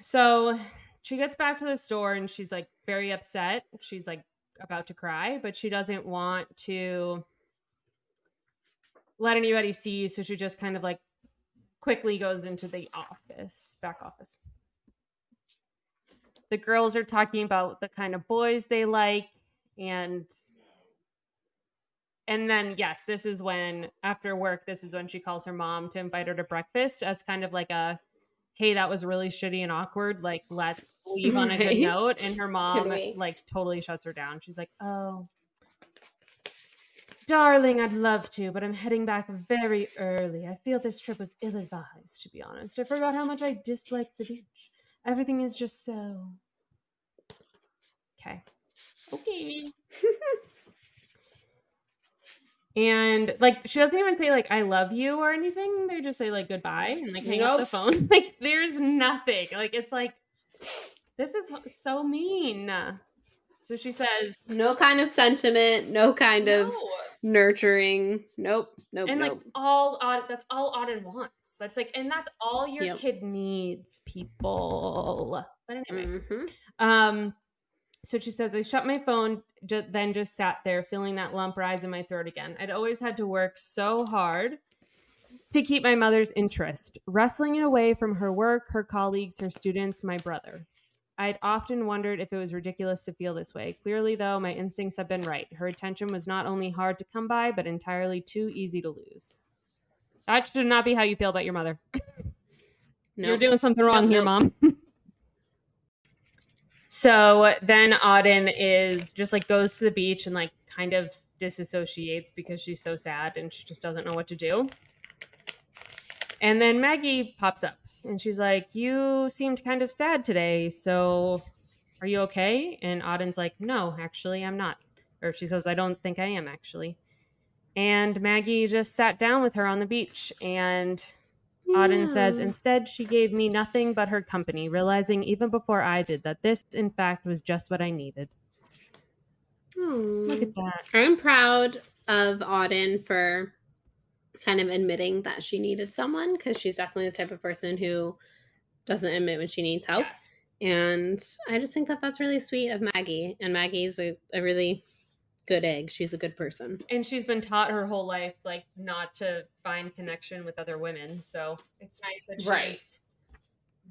So she gets back to the store and she's like very upset. She's like about to cry, but she doesn't want to let anybody see. So she just kind of like quickly goes into the office, back office. The girls are talking about the kind of boys they like and and then yes this is when after work this is when she calls her mom to invite her to breakfast as kind of like a hey that was really shitty and awkward. Like let's leave on a good note. And her mom like totally shuts her down. She's like oh darling i'd love to but i'm heading back very early i feel this trip was ill-advised to be honest i forgot how much i dislike the beach everything is just so okay okay And like she doesn't even say like I love you or anything. They just say like goodbye and like hang up the phone. Like there's nothing. Like it's like this is so mean. So she says No kind of sentiment, no kind of nurturing. Nope, nope, and like all Auden, that's all Auden wants. That's like and that's all your Yep. kid needs, people. But anyway. Mhm. Um, so she says, I shut my phone, ju- then just sat there feeling that lump rise in my throat again. I'd always had to work so hard to keep my mother's interest, wrestling it away from her work, her colleagues, her students, my brother. I'd often wondered if it was ridiculous to feel this way. Clearly, though, my instincts have been right. Her attention was not only hard to come by, but entirely too easy to lose. That should not be how you feel about your mother. You're doing something wrong Nope, here, nope. mom. so then Auden is just like goes to the beach and like kind of disassociates because she's so sad and she just doesn't know what to do. And then Maggie pops up and she's like, You seemed kind of sad today. So are you okay? And Auden's like, No, actually, I'm not. Or she says, I don't think I am actually. And Maggie just sat down with her on the beach and Auden says, hmm. instead, she gave me nothing but her company, realizing even before I did that this, in fact, was just what I needed. Hmm. Look at that. I'm proud of Auden for kind of admitting that she needed someone because she's definitely the type of person who doesn't admit when she needs help. Yes. And I just think that that's really sweet of Maggie. And Maggie's a, a really good egg. She's a good person. And she's been taught her whole life, like, not to find connection with other women. So it's nice that she's Right.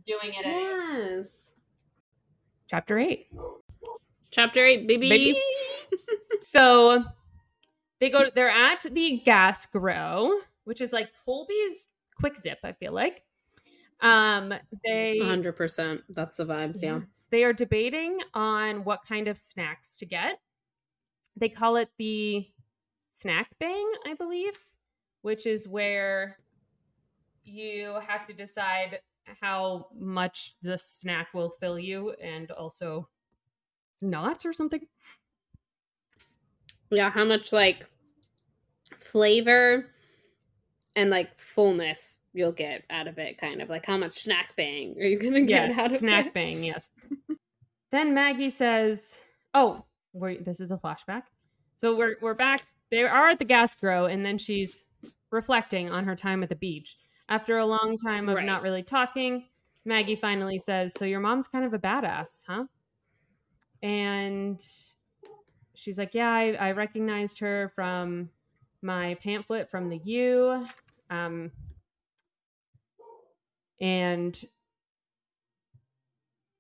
doing it. at Yes. Chapter eight. Chapter eight, baby. Baby. so they go, they're at the Gas/Gro, which is like Colby's quick zip, I feel like. Um, they 100%. That's the vibes. Yeah. Yes. They are debating on what kind of snacks to get. They call it the snack bang, I believe, which is where you have to decide how much the snack will fill you and also not or something. Yeah. How much like flavor and like fullness you'll get out of it, kind of like how much snack bang are you going to get Yes, out of snack it? bang, yes. then Maggie says, "Oh, wait, this is a flashback." So we're we're back. They are at the Gas/Gro, and then she's reflecting on her time at the beach. After a long time of Right. not really talking, Maggie finally says, "So your mom's kind of a badass, huh?" And she's like, "Yeah, I, I recognized her from my pamphlet from the U." Um, and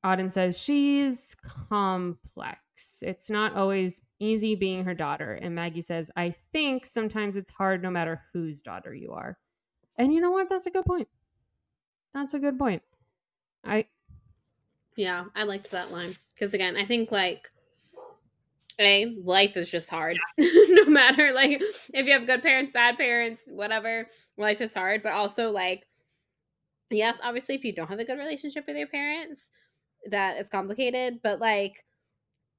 Auden says she's complex. It's not always easy being her daughter. And Maggie says, I think sometimes it's hard no matter whose daughter you are. And you know what? That's a good point. That's a good point. I Yeah, I liked that line because again, I think like a life is just hard. no matter like if you have good parents, bad parents, whatever, life is hard. But also like yes, obviously, if you don't have a good relationship with your parents, that is complicated. But like,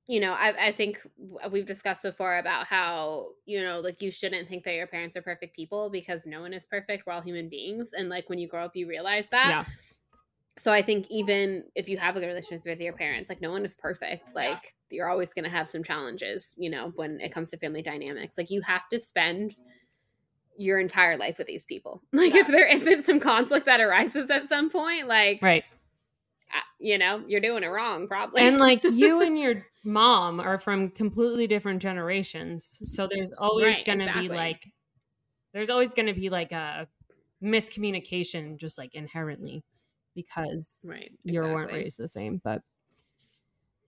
you know, I, I think we've discussed before about how, you know, like you shouldn't think that your parents are perfect people because no one is perfect. We're all human beings. And like when you grow up, you realize that. Yeah. So I think even if you have a good relationship with your parents, like no one is perfect. Like. You're always going to have some challenges, you know, when it comes to family dynamics. Like you have to spend your entire life with these people. Like yeah. if there isn't some conflict that arises at some point, like right, you know, you're doing it wrong probably. And like you and your mom are from completely different generations, so there's always right, going to exactly. be like, there's always going to be like a miscommunication, just like inherently, because right, exactly. you weren't raised the same. But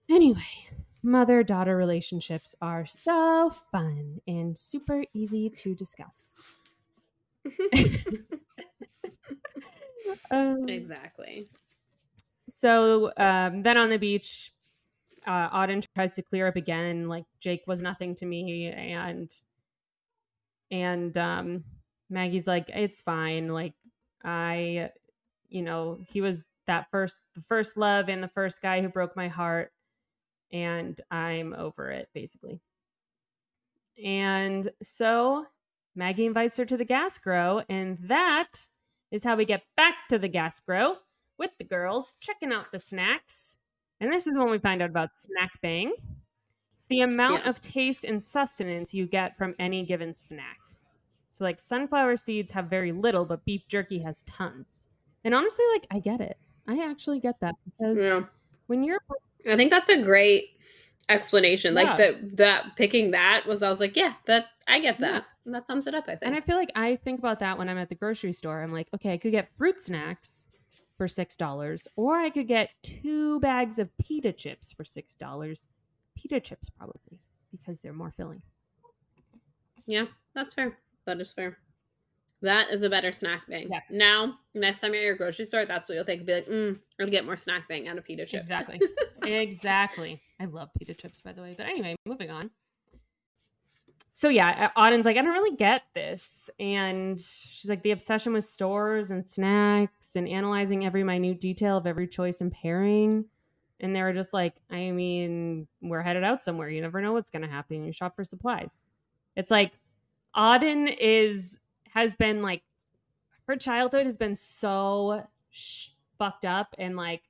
anyway, mother daughter relationships are so fun and super easy to discuss. um, exactly. So um, then on the beach, uh, Auden tries to clear up again, like Jake was nothing to me, and and um, Maggie's like, it's fine. Like I, you know, he was that first, the first love and the first guy who broke my heart, and I'm over it, basically. And so Maggie invites her to the Gas/Gro, and that is how we get back to the Gas/Gro with the girls, checking out the snacks. And this is when we find out about snack bang. It's the amount yes. of taste and sustenance you get from any given snack. So, like, sunflower seeds have very little, but beef jerky has tons. And honestly, like, I get it. I actually get that because yeah. when you're. I think that's a great explanation. Yeah. Like that that picking that was I was like, yeah, that I get that. Yeah. And that sums it up, I think. And I feel like I think about that when I'm at the grocery store. I'm like, okay, I could get fruit snacks for six dollars, or I could get two bags of pita chips for six dollars. Pita chips probably because they're more filling. Yeah, that's fair. That is fair. That is a better snack bang. Yes. Now, next time you're at your grocery store, that's what you'll think. Be like, mm, I'll get more snack bang out of pita chips. Exactly. exactly. I love pita chips, by the way. But anyway, moving on so yeah, Auden's like, I don't really get this. And she's like, the obsession with stores and snacks and analyzing every minute detail of every choice and pairing. And they were just like, I mean, we're headed out somewhere. You never know what's going to happen. You shop for supplies. It's like Auden is, has been like, her childhood has been so sh- fucked up and like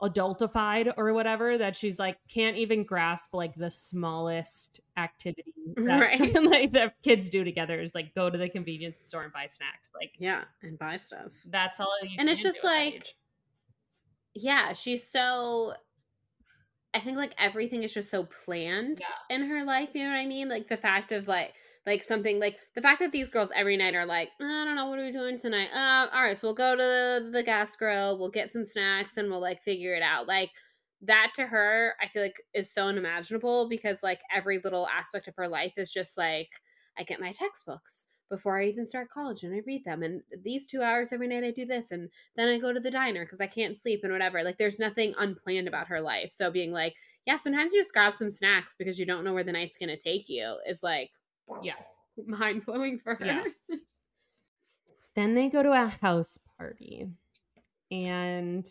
adultified or whatever that she's like can't even grasp like the smallest activity that, right. like that kids do together is like go to the convenience store and buy snacks like yeah and buy stuff that's all and it's just like yeah she's so i think like everything is just so planned yeah. in her life you know what i mean like the fact of like like something like the fact that these girls every night are like, I don't know, what are we doing tonight? Uh, all right, so we'll go to the, the gas grill, we'll get some snacks, and we'll like figure it out. Like that to her, I feel like is so unimaginable because like every little aspect of her life is just like, I get my textbooks before I even start college and I read them. And these two hours every night I do this. And then I go to the diner because I can't sleep and whatever. Like there's nothing unplanned about her life. So being like, yeah, sometimes you just grab some snacks because you don't know where the night's going to take you is like, yeah mind blowing for her. Yeah. then they go to a house party, and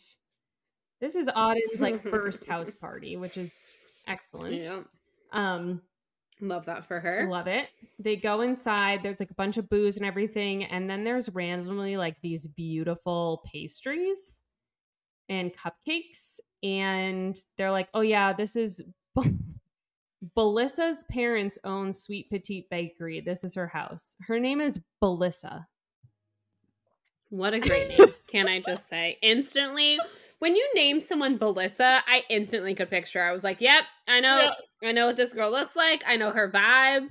this is Auden's like first house party, which is excellent. Yeah. Um, love that for her. Love it. They go inside. There's like a bunch of booze and everything, and then there's randomly like these beautiful pastries and cupcakes, and they're like, "Oh yeah, this is." Belissa's parents own Sweet Petite Bakery. This is her house. Her name is Belissa. What a great name. Can I just say? Instantly, when you name someone Belissa, I instantly could picture. I was like, yep, I know. Yep. I know what this girl looks like. I know her vibe.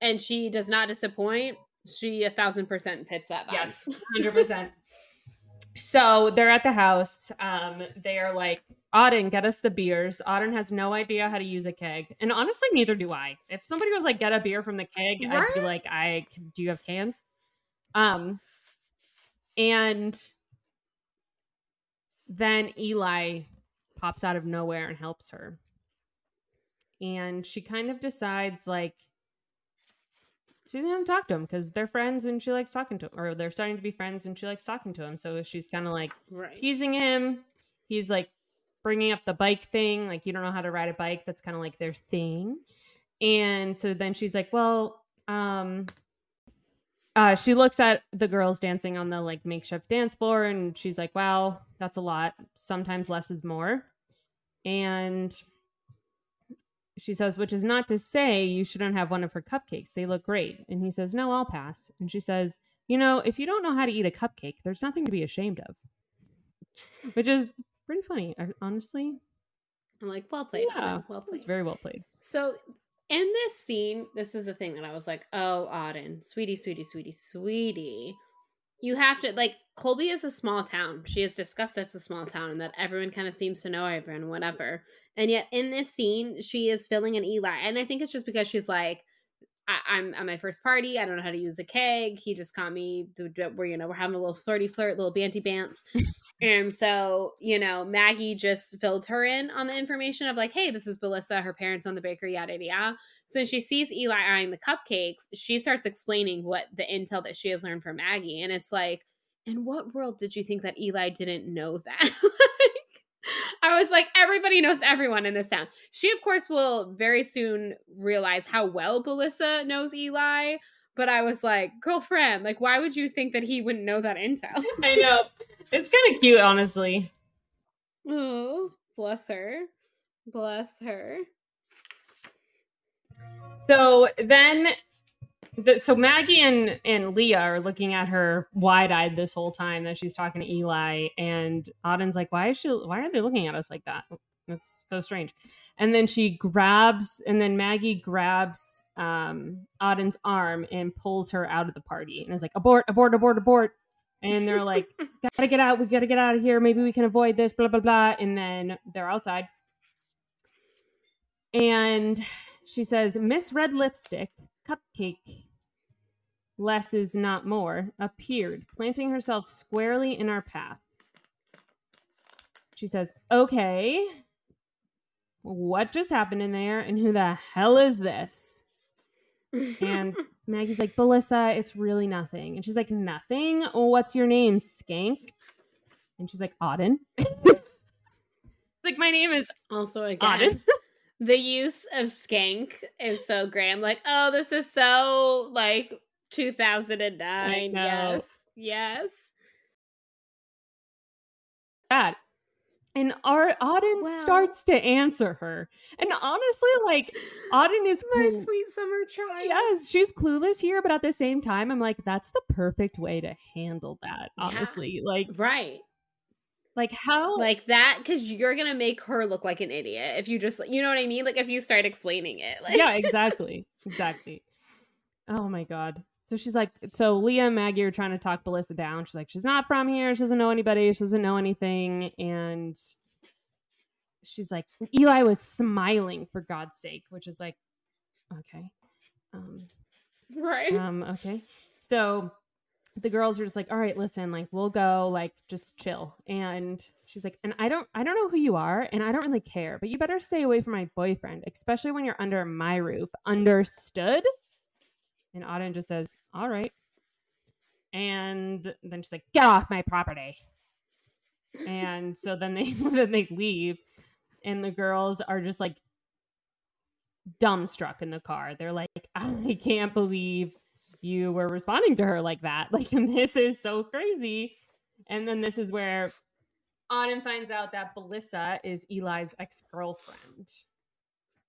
And she does not disappoint. She a thousand percent fits that vibe. Yes, 100%. so they're at the house. Um, they are like, Auden, get us the beers. Auden has no idea how to use a keg, and honestly, neither do I. If somebody was like, "Get a beer from the keg," right? I'd be like, "I do you have cans?" Um, and then Eli pops out of nowhere and helps her, and she kind of decides like she didn't talk to him because they're friends and she likes talking to him, or they're starting to be friends and she likes talking to him. So she's kind of like Right. teasing him. He's like bringing up the bike thing, like you don't know how to ride a bike. That's kind of like their thing. And so then she's like, well, um, uh, she looks at the girls dancing on the like makeshift dance floor and she's like, wow, that's a lot. Sometimes less is more. And she says, which is not to say you shouldn't have one of her cupcakes. They look great. And he says, no, I'll pass. And she says, you know, if you don't know how to eat a cupcake, there's nothing to be ashamed of. Which is pretty funny, uh, honestly. I'm like, well played. Yeah, well played. very well played. So in this scene, this is the thing that I was like, oh, Auden, sweetie, sweetie, sweetie, sweetie. You have to like Colby is a small town. She has discussed that it's a small town and that everyone kind of seems to know everyone, whatever. And yet in this scene, she is filling an Eli. And I think it's just because she's like, I, I'm at my first party. I don't know how to use a keg. He just caught me. We're you know we're having a little flirty flirt, little banty bants, and so you know Maggie just filled her in on the information of like, hey, this is Belissa. Her parents own the bakery. Yada yada. yada. So when she sees Eli eyeing the cupcakes, she starts explaining what the intel that she has learned from Maggie, and it's like, in what world did you think that Eli didn't know that? I was like, everybody knows everyone in this town. She, of course, will very soon realize how well Belissa knows Eli. But I was like, girlfriend, like, why would you think that he wouldn't know that intel? I know. It's kind of cute, honestly. oh, bless her. Bless her. So then, the, so Maggie and, and Leah are looking at her wide eyed this whole time that she's talking to Eli, and Auden's like, "Why is she? Why are they looking at us like that? That's so strange." And then she grabs, and then Maggie grabs um, Auden's arm and pulls her out of the party, and is like, "Abort! Abort! Abort! Abort!" And they're like, "Gotta get out! We gotta get out of here! Maybe we can avoid this!" Blah blah blah. And then they're outside, and she says, Miss Red Lipstick, Cupcake, less is not more, appeared, planting herself squarely in our path. She says, Okay, what just happened in there, and who the hell is this? And Maggie's like, Belissa, it's really nothing. And she's like, Nothing? What's your name, Skank? And she's like, Auden. like, my name is also, again, Auden. the use of skank is so grand. Like, oh, this is so like 2009. Yes. Yes. that. And our Auden Well- starts to answer her. And honestly, like Auden is My sweet summer child. Yes, she's clueless here, but at the same time, I'm like, that's the perfect way to handle that. Yeah. Honestly, like, Right. like how? Like that, because you're gonna make her look like an idiot if you just, you know what I mean? Like if you start explaining it. Like, yeah, exactly, exactly. Oh my god. So she's like, so Leah and Maggie are trying to talk Belissa down. She's like, she's not from here. She doesn't know anybody. She doesn't know anything. And she's like, Eli was smiling for God's sake, which is like, okay. Um, right. um, okay. So the girls are just like, all right, listen, like we'll go, like just chill. And she's like, and I don't I don't know who you are, and I don't really care, but you better stay away from my boyfriend, especially when you're under my roof. Understood? And Auden just says, All right. And then she's like, get off my property. And so then they then they leave, and the girls are just like dumbstruck in the car. They're like, I can't believe you were responding to her like that. Like, this is so crazy. And then this is where Auden finds out that Belissa is Eli's ex girlfriend.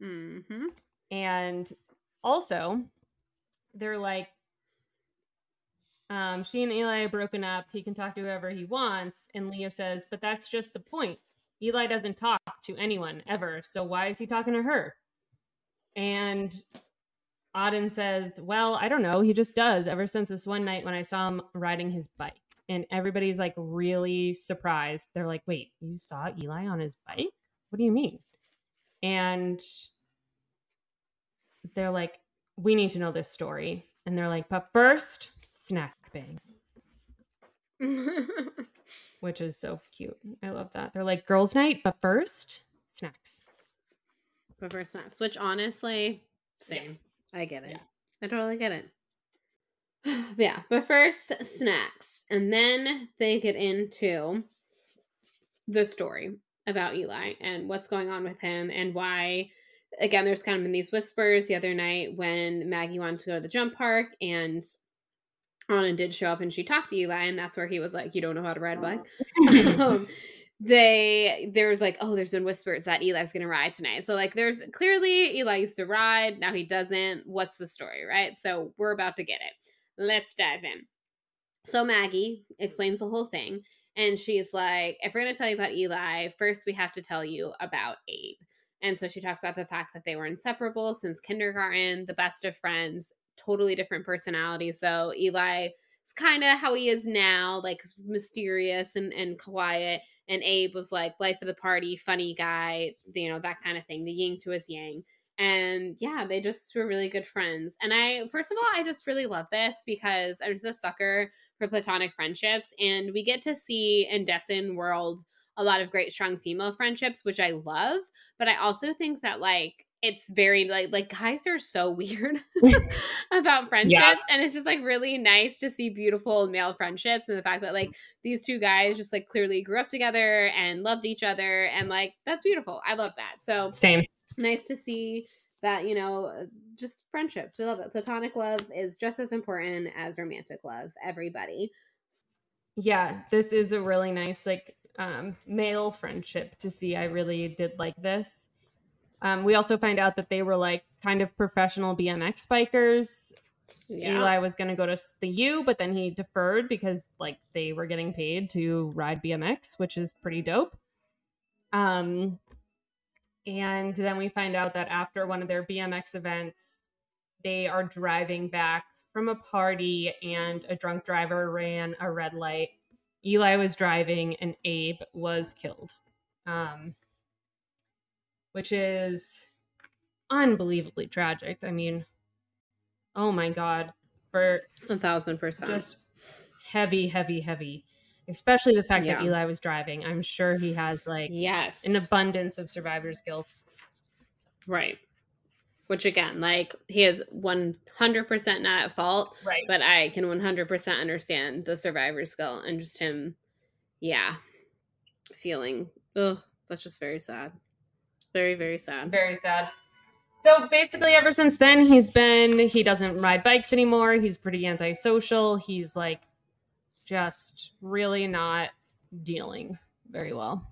Mm-hmm. And also, they're like, um, she and Eli are broken up. He can talk to whoever he wants. And Leah says, but that's just the point. Eli doesn't talk to anyone ever. So why is he talking to her? And Auden says, well, I don't know. He just does ever since this one night when I saw him riding his bike. And everybody's like really surprised. They're like, wait, you saw Eli on his bike? What do you mean? And they're like, we need to know this story. And they're like, but first, snack bang, which is so cute. I love that. They're like, girls' night, but first, snacks. Prefer snacks, which honestly, same. I get it. Yeah. I totally get it. yeah, but first snacks, and then they get into the story about Eli and what's going on with him and why. Again, there's kind of been these whispers the other night when Maggie wanted to go to the jump park and Anna did show up and she talked to Eli, and that's where he was like, "You don't know how to ride a bike." um, they there was like, "Oh, there's been whispers that Eli's gonna ride tonight." So like, there's clearly Eli used to ride, now he doesn't. What's the story, right? So we're about to get it. Let's dive in. So Maggie explains the whole thing, and she's like, "If we're gonna tell you about Eli, first we have to tell you about Abe." And so she talks about the fact that they were inseparable since kindergarten, the best of friends, totally different personalities. So Eli is kind of how he is now, like mysterious and, and quiet. And Abe was like life of the party, funny guy, you know, that kind of thing, the yin to his yang. And yeah, they just were really good friends. And I, first of all, I just really love this because I'm just a sucker for platonic friendships. And we get to see in Dessen World a lot of great, strong female friendships, which I love. But I also think that, like, it's very like like guys are so weird about friendships yeah. and it's just like really nice to see beautiful male friendships and the fact that like these two guys just like clearly grew up together and loved each other and like that's beautiful. I love that. So same. nice to see that you know just friendships. We love it. Platonic love is just as important as romantic love. Everybody. Yeah this is a really nice like um male friendship to see i really did like this um, we also find out that they were like kind of professional BMX bikers. Yeah. Eli was going to go to the U, but then he deferred because like they were getting paid to ride BMX, which is pretty dope. Um, and then we find out that after one of their BMX events, they are driving back from a party and a drunk driver ran a red light. Eli was driving and Abe was killed. Um, which is unbelievably tragic. I mean, oh my god, for a thousand percent, just heavy, heavy, heavy. Especially the fact yeah. that Eli was driving. I'm sure he has like yes an abundance of survivor's guilt. Right. Which again, like he is 100% not at fault. Right. But I can 100% understand the survivor's guilt and just him, yeah, feeling, oh, that's just very sad. Very, very sad. Very sad. So basically, ever since then, he's been, he doesn't ride bikes anymore. He's pretty antisocial. He's like just really not dealing very well.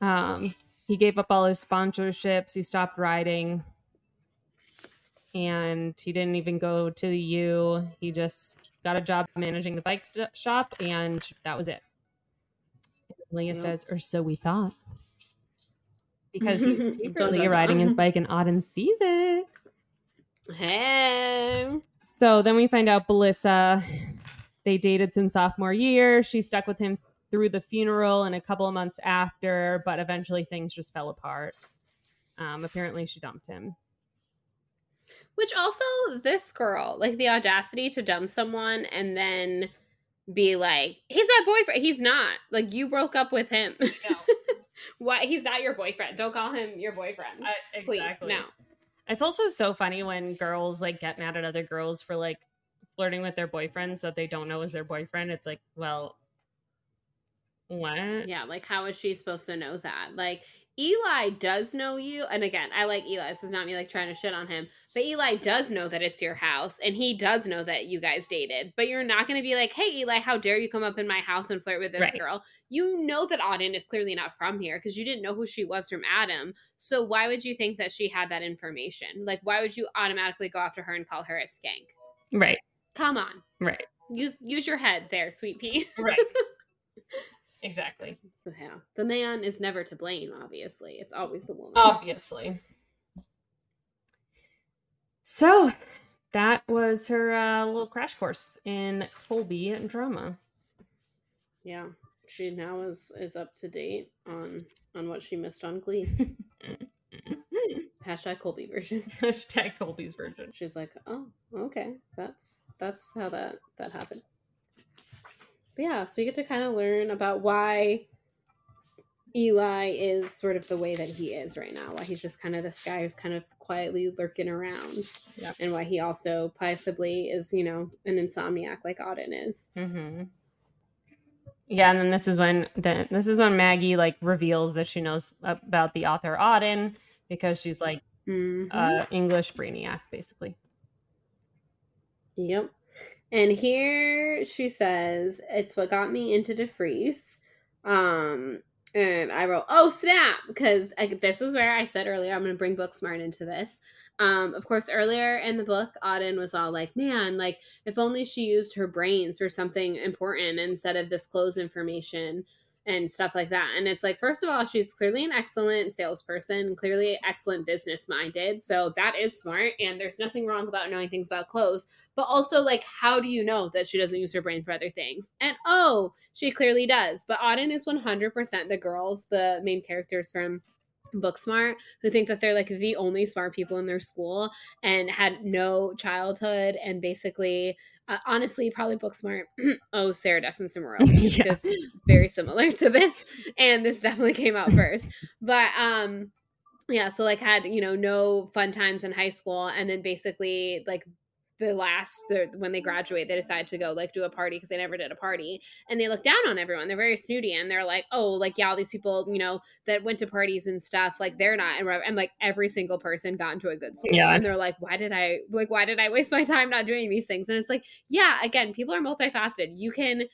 Um, he gave up all his sponsorships. He stopped riding. And he didn't even go to the U. He just got a job managing the bike st- shop, and that was it. Leah says, or so we thought because he's secretly riding his bike and Auden sees it. Hey. So then we find out Belissa, they dated since sophomore year. She stuck with him through the funeral and a couple of months after, but eventually things just fell apart. Um, apparently, she dumped him. Which also, this girl, like the audacity to dump someone and then be like, he's my boyfriend. He's not. Like, you broke up with him. No. Why he's not your boyfriend? Don't call him your boyfriend. Uh, exactly. Please, no. It's also so funny when girls like get mad at other girls for like flirting with their boyfriends that they don't know is their boyfriend. It's like, well, what? Yeah, like how is she supposed to know that? Like Eli does know you. And again, I like Eli. This is not me like trying to shit on him. But Eli does know that it's your house and he does know that you guys dated. But you're not going to be like, hey, Eli, how dare you come up in my house and flirt with this right. girl? You know that Auden is clearly not from here because you didn't know who she was from Adam. So why would you think that she had that information? Like, why would you automatically go after her and call her a skank? Right. Come on. Right. Use use your head there, sweet pea. Right. Exactly. Yeah. The man is never to blame, obviously. It's always the woman. Obviously. So that was her uh, little crash course in Colby drama. Yeah. She now is is up to date on on what she missed on Glee. Hashtag Colby version. Hashtag Colby's version. She's like, oh, okay, that's that's how that that happened. Yeah, so you get to kind of learn about why Eli is sort of the way that he is right now. Why he's just kind of this guy who's kind of quietly lurking around, Yeah. and why he also possibly is, you know, an insomniac like Auden is. Mm-hmm. Yeah, and then this is when then this is when Maggie like reveals that she knows about the author Auden because she's like Mhm. uh English brainiac basically. Yep. And here she says, it's what got me into DeFreeze. Um, and I wrote, oh, snap, because I, this is where I said earlier, I'm going to bring Booksmart into this. Um, of course, earlier in the book, Auden was all like, man, like, if only she used her brains for something important instead of this clothes information and stuff like that. And it's like, first of all, she's clearly an excellent salesperson, clearly excellent business minded. So that is smart. And there's nothing wrong about knowing things about clothes. But also, like, how do you know that she doesn't use her brain for other things? And oh, she clearly does. But Auden is 100% the girls, the main characters from Booksmart, who think that they're like the only smart people in their school and had no childhood and basically uh, honestly, probably Booksmart. oh, Sarah Desmondson Morose. It's Yeah. just very similar to this, and this definitely came out first. But um, yeah, so like had you know no fun times in high school, and then basically like the last the, when they graduate, they decide to go like do a party because they never did a party, and they look down on everyone. They're very snooty, and they're like, oh, like yeah, all these people you know that went to parties and stuff, like they're not, and, and like every single person got into a good school, Yeah. and they're like, why did I like why did I waste my time not doing these things? And it's like, yeah, again, people are multifaceted. You can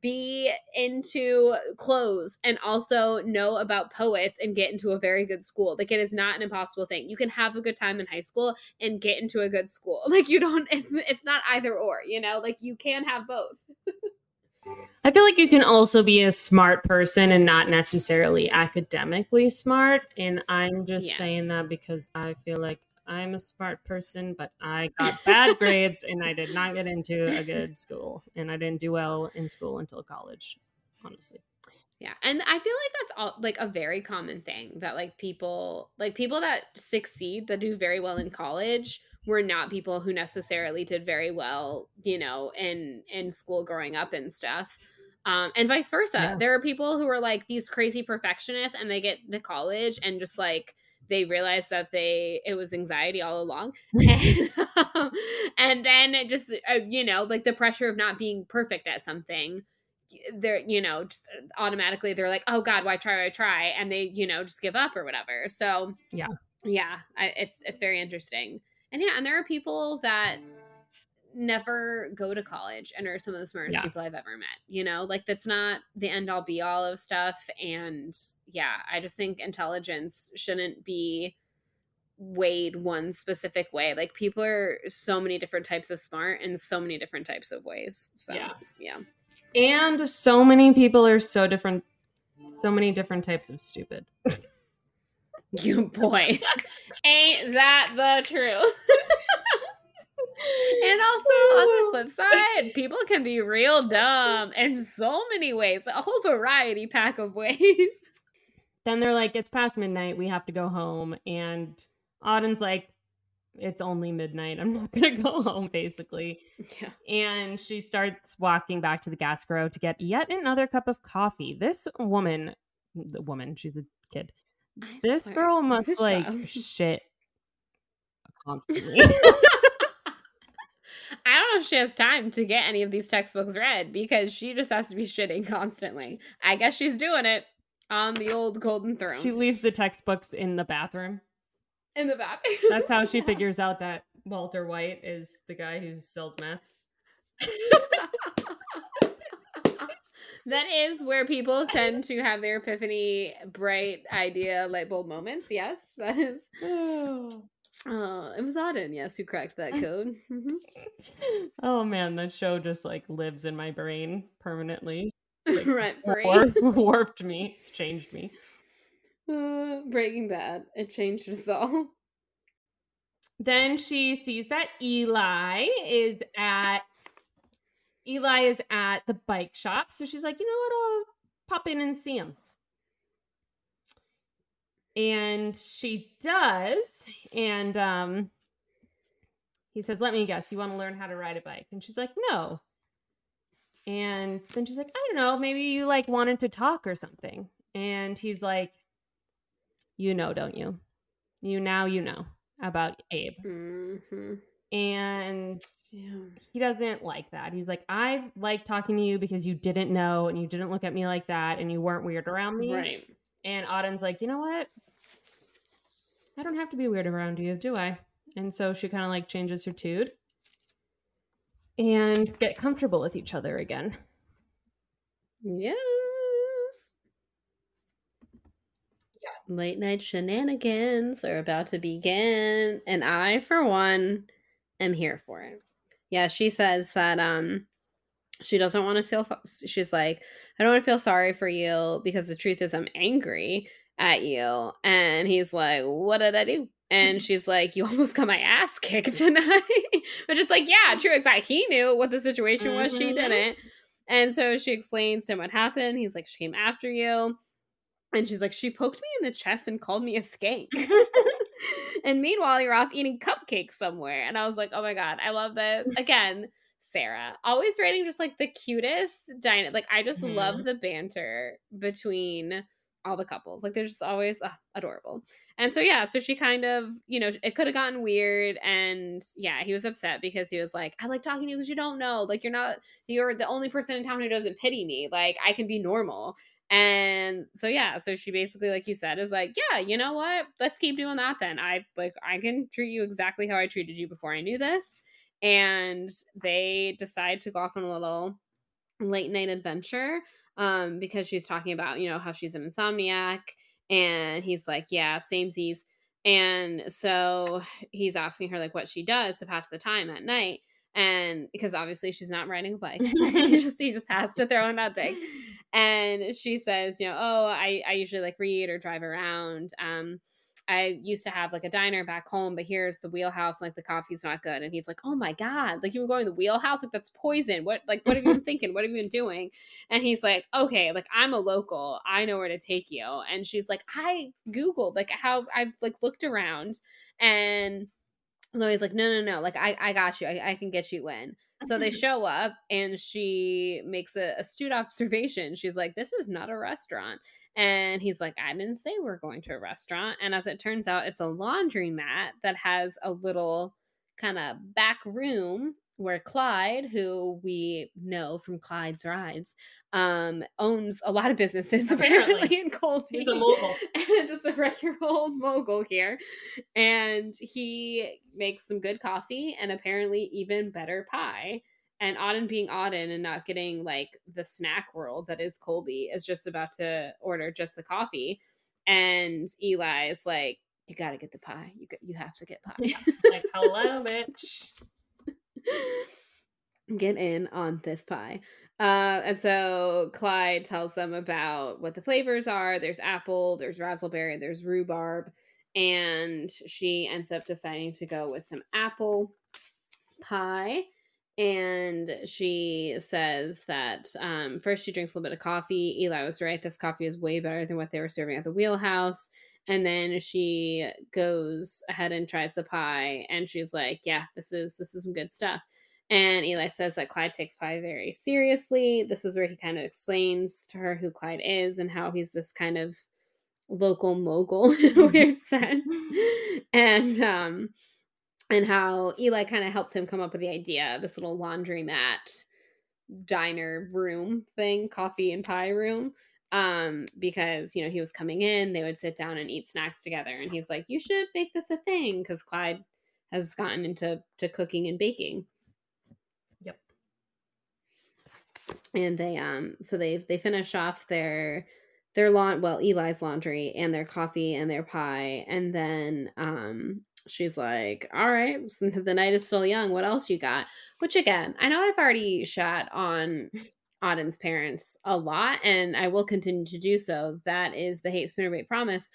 be into clothes and also know about poets and get into a very good school. Like it is not an impossible thing. You can have a good time in high school and get into a good school. Like you don't it's it's not either or, you know? Like you can have both. I feel like you can also be a smart person and not necessarily academically smart. And I'm just Yes. saying that because I feel like I'm a smart person, but I got bad grades and I did not get into a good school. And I didn't do well in school until college, honestly. Yeah. And I feel like that's all like a very common thing that like people like people that succeed that do very well in college were not people who necessarily did very well, you know, in in school growing up and stuff. Um, and vice versa. Yeah. There are people who are like these crazy perfectionists and they get to college and just like they realize that they it was anxiety all along. And, and then it just uh, you know like the pressure of not being perfect at something they're you know just automatically they're like oh god why try why try? And they you know just give up or whatever. So Yeah. yeah I, it's it's very interesting. And yeah and there are people that never go to college and are some of the smartest Yeah. people I've ever met. You know, like that's not the end all be all of stuff. And yeah, I just think intelligence shouldn't be weighed one specific way. Like people are so many different types of smart in so many different types of ways. So Yeah. yeah. And so many people are so different, so many different types of stupid. You boy. Ain't that the truth? and also oh, on the flip side, people can be real dumb in so many ways, a whole variety pack of ways. Then they're like, it's past midnight. We have to go home. And Auden's like, it's only midnight. I'm not to go home, basically. Yeah. And she starts walking back to the Gas/Gro to get yet another cup of coffee. This woman, the woman, she's a kid. I This swear, girl must this like shit constantly. I don't know if she has time to get any of these textbooks read because she just has to be shitting constantly. I guess she's doing it on the old golden throne she leaves the textbooks in the bathroom. in the bathroom. That's how she figures out that Walter White is the guy who sells meth. that is where people tend to have their epiphany, bright idea, light bulb moments. Yes, that is. Oh, it was Auden, yes, who cracked that code. Mhm. oh man, that show just like lives in my brain permanently. Like, free. War- warped me. It's changed me. Uh, Breaking Bad. It changed us all. Then she sees that Eli is at Eli is at the bike shop, so she's like, you know what, I'll pop in and see him. And she does, and um he says, Let me guess, you want to learn how to ride a bike? And she's like, No. And then she's like, I don't know, maybe you like wanted to talk or something. And he's like, You know, don't you? You now, you know about Abe. Mm-hmm. And he doesn't like that. He's like, I like talking to you because you didn't know and you didn't look at me like that and you weren't weird around me. Right. And Auden's like, you know what? I don't have to be weird around you, do I? And so she kind of like changes her tude and get comfortable with each other again. Yes. Yeah. Late night shenanigans are about to begin, and I, for one, am here for it. Yeah, she says that um she doesn't want to feel she's like, I don't want to feel sorry for you because the truth is I'm angry at you. And he's like, What did I do? And she's like, You almost got my ass kicked tonight. Which is like, yeah, true, exactly. He knew what the situation was, she Mhm. didn't. And so she explains to him what happened. He's like, She came after you. And she's like, She poked me in the chest and called me a skank. and meanwhile, you're off eating cupcakes somewhere. And I was like, Oh my God, I love this. Again, Sarah, always writing just like the cutest dyna Like, I just love the banter between all the couples. Like, they're just always ah, adorable. And so, yeah, so she kind of, you know, it could have gotten weird. And yeah, he was upset because he was like, I like talking to you because you don't know. Like, you're not, you're the only person in town who doesn't pity me. Like, I can be normal. And so yeah, so she basically, like you said, is like, yeah, you know what? Let's keep doing that then. I like I can treat you exactly how I treated you before I knew this. And they decide to go off on a little late night adventure um because she's talking about, you know, how she's an insomniac and he's like, yeah, samesies. And so he's asking her like what she does to pass the time at night. And because obviously she's not riding a bike, he just he just has to throw in that dig and she says you know oh i i usually like read or drive around um i used to have like a diner back home but here's the wheelhouse like the coffee's not good. And he's like oh my god like you were going to the wheelhouse? Like that's poison. What like what have you been thinking? What have you been doing? And he's like okay like i'm a local. I know where to take you. And she's like i googled like how i've like looked around and so he's like no no no like i i got you. I, I can get you in. So they show up and she makes a astute observation. She's like, This is not a restaurant. And he's like, I didn't say we're going to a restaurant. And as it turns out, it's a laundromat that has a little kind of back room where Clyde, who we know from Clyde's Rides, um, owns a lot of businesses apparently, Apparently. in Colby. He's a mogul. and just a regular old mogul here. And he makes some good coffee and apparently even better pie. And Auden being Auden and not getting like the snack world that is Colby is just about to order just the coffee. And Eli is like, You gotta get the pie. You got, you have to get pie. like, hello, bitch. get in on this pie. Uh, and so Clyde tells them about what the flavors are. There's apple, there's raspberry, there's rhubarb, and she ends up deciding to go with some apple pie. And she says that um, first she drinks a little bit of coffee. Eli was right; this coffee is way better than what they were serving at the Wheelhouse. And then she goes ahead and tries the pie, and she's like, "Yeah, this is this is some good stuff." And Eli says that Clyde takes pie very seriously. This is where he kind of explains to her who Clyde is and how he's this kind of local mogul in a weird sense. And um and how Eli kind of helped him come up with the idea of this little laundromat diner room thing, coffee and pie room. Um, because you know, he was coming in, they would sit down and eat snacks together, and he's like, You should make this a thing because Clyde has gotten into to cooking and baking. Yep. and they um so they they finish off their their lawn well Eli's laundry and their coffee and their pie and then um she's like all right the night is still young. What else you got? Which again I know I've already shot on Auden's parents a lot and I will continue to do so. That is the hate spinnerbait promise.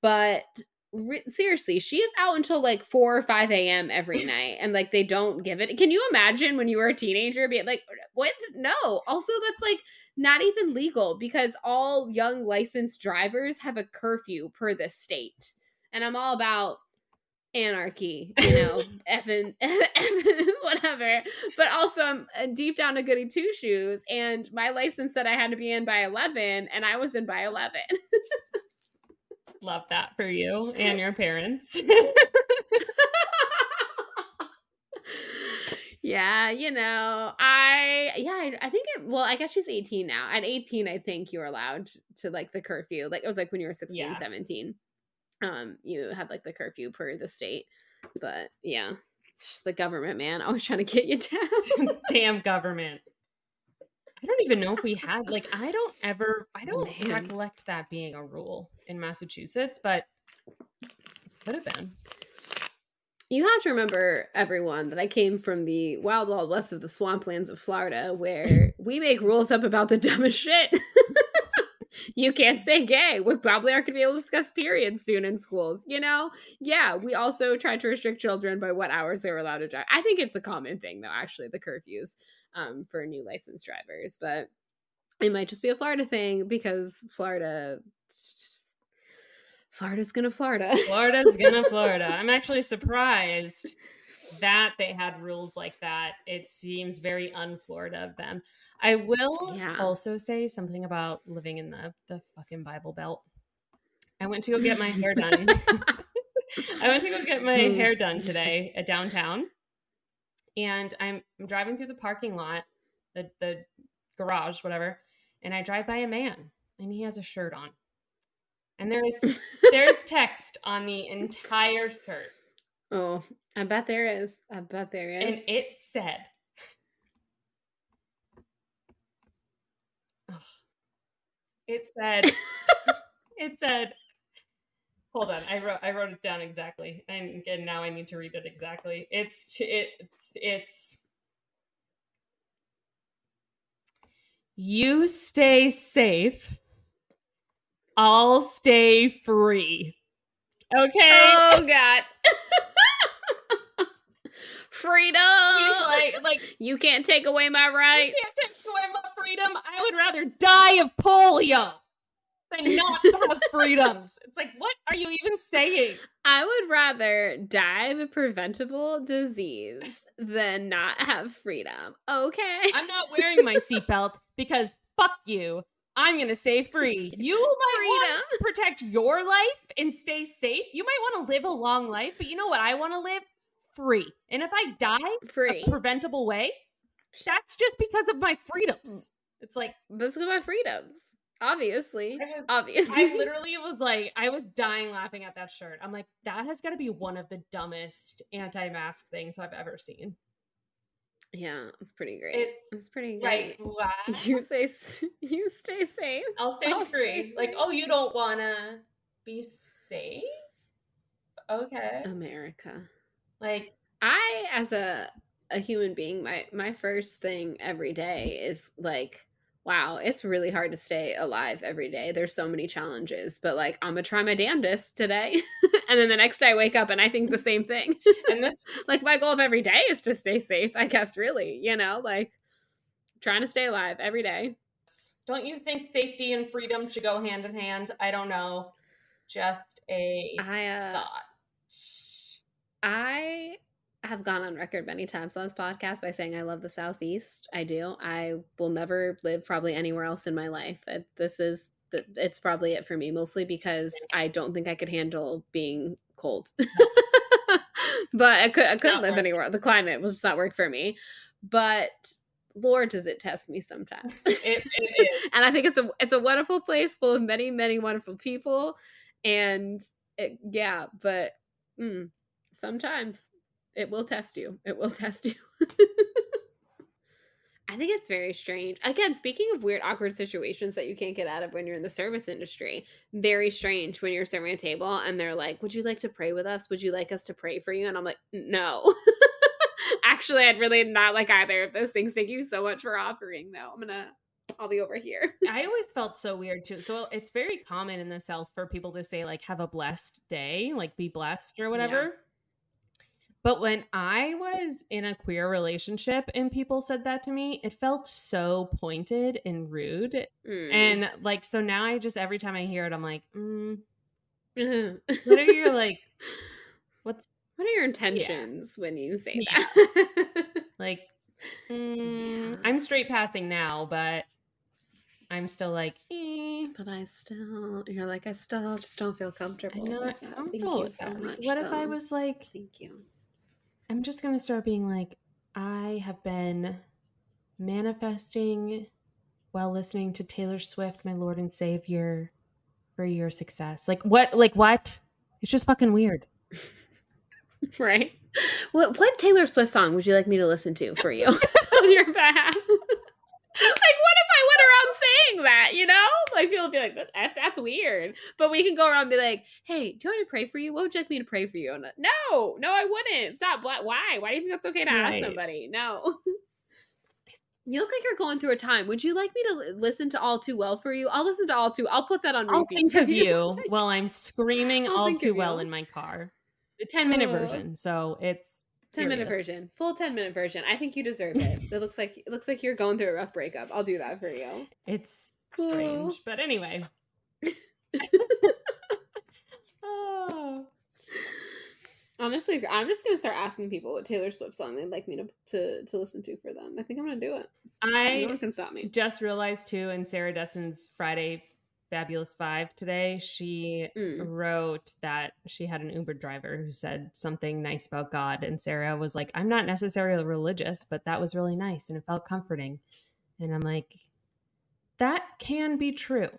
But re- seriously she is out until like 4 or 5 a.m every night and like they don't give it. Can you imagine when you were a teenager being like what? No. Also that's like not even legal because all young licensed drivers have a curfew per the state and i'm all about anarchy, you know, effing, whatever. But also, I'm uh, deep down a goody two shoes, and my license said I had to be in by 11, and I was in by 11. Love that for you and your parents. yeah, you know, I yeah, I, I think it. Well, I guess she's 18 now. At 18, I think you're allowed to like the curfew. Like it was like when you were 16, Yeah. 17. Um, you had like the curfew per the state. But yeah, just the government, man, always trying to get you down. Damn government. I don't even know if we had like I don't ever I don't Man. recollect that being a rule in Massachusetts, but it could have been. You have to remember, everyone, that I came from the wild, wild west of the swamplands of Florida, where we make rules up about the dumbest shit. you can't say gay. We probably aren't going to be able to discuss periods soon in schools. You know? Yeah, we also tried to restrict children by what hours they were allowed to drive. I think it's a common thing, though, actually, the curfews um, for new licensed drivers. But it might just be a Florida thing because Florida. Florida's gonna Florida. Florida's gonna Florida. I'm actually surprised that they had rules like that. It seems very un-Florida of them. I will Yeah. also say something about living in the the fucking Bible Belt. I went to go get my hair done. I went to go get my Hmm. hair done today at downtown, and I'm, I'm driving through the parking lot, the the garage, whatever, and I drive by a man, and he has a shirt on, and there is there's text on the entire shirt, Oh, I bet there is. I bet there is. and it said, Ugh. it said, it said. Hold on, I wrote I wrote it down exactly, and again now I need to read it exactly. It's to, it's it's you stay safe. I'll stay free. Okay. oh God. Freedom. He's like, like you can't take away my you can't take away my freedom. I would rather die of polio than not have freedoms. It's like, what are you even saying? I would rather die of a preventable disease than not have freedom. Okay. I'm not wearing my seatbelt because fuck you. I'm gonna stay free. You might want to protect your life and stay safe. You might want to live a long life, but you know what? I want to live free. And if I die Free. a preventable way, that's just because of my freedoms. Mm. It's like This is my freedoms. Obviously. Was Obviously. I literally was like, I was dying laughing at that shirt. I'm like, that has got to be one of the dumbest anti-mask things I've ever seen. yeah, it's pretty great. It's It's, pretty Like, great. wow. You say you stay safe. I'll stay I'll free. stay Like, oh, you don't wanna be safe? Okay. America. Like, I as a a human being, my my first thing every day is like, wow, it's really hard to stay alive every day. There's so many challenges, but like I'm gonna try my damnedest today. and then the next day I wake up and I think the same thing. and this like my goal of every day is to stay safe, I guess really, you know, like trying to stay alive every day. don't you think safety and freedom should go hand in hand? I don't know. Just a I uh thought. I have gone on record many times on this podcast by saying I love the Southeast. I do. I will never live probably anywhere else in my life. This is it's probably it for me, mostly because I don't think I could handle being cold. but I could I couldn't live work. anywhere. The climate will just not work for me. But Lord, does it test me sometimes. It, it is. and I think it's a it's a wonderful place full of many many wonderful people, and it, yeah, but mm, sometimes it will test you. It will test you. I think it's very strange. Again, speaking of weird, awkward situations that you can't get out of when you're in the service industry, very strange when you're serving a table and they're like, Would you like to pray with us? Would you like us to pray for you? And I'm like, No. Actually, I'd really not like either of those things. Thank you so much for offering, though. I'm gonna, I'll be over here. I always felt so weird too. So it's very common in the South for people to say like "Have a blessed day," like "Be blessed" or whatever. But when I was in a queer relationship and people said that to me, it felt so pointed and rude. Mm. And like, so now I just every time I hear it, I'm like, mm, what are your like? What's What are your intentions yeah. when you say yeah. that? like, mm, yeah. I'm straight passing now, but I'm still like, eh. but I still, you're like, I still just don't feel comfortable. I'm not comfortable Thank you so much. What though. if I was like, thank you. I'm just gonna start being like, I have been manifesting while listening to Taylor Swift, my Lord and Savior, for your success. Like what? Like what? It's just fucking weird. right. What what Taylor Swift song would you like me to listen to for you on your behalf? Like what if I went around saying that, you know? Like people would be like, that, that's weird. But we can go around and be like, hey, do you want me to pray for you? What would you like me to pray for you? Uh, no, no, I wouldn't. Stop. Why? Why do you think that's okay to right. ask somebody? No. You look like you're going through a time. Would you like me to listen to All Too Well for you? I'll listen to All Too. I'll put that on. I'll think of you while I'm screaming All Too Well in my car. The 10 minute oh. version. So it's 10 minute version. Full 10 minute version. I think you deserve it. it looks like it looks like you're going through a rough breakup. I'll do that for you. It's strange. But anyway. oh. Honestly, I'm just gonna start asking people what Taylor Swift song they'd like me to to, to listen to for them. I think I'm gonna do it. I no one can stop me. Just realized too in Sarah Dessen's Friday Fabulous Five today, she mm. wrote that she had an Uber driver who said something nice about God, and Sarah was like, "I'm not necessarily religious, but that was really nice and it felt comforting." And I'm like, that can be true.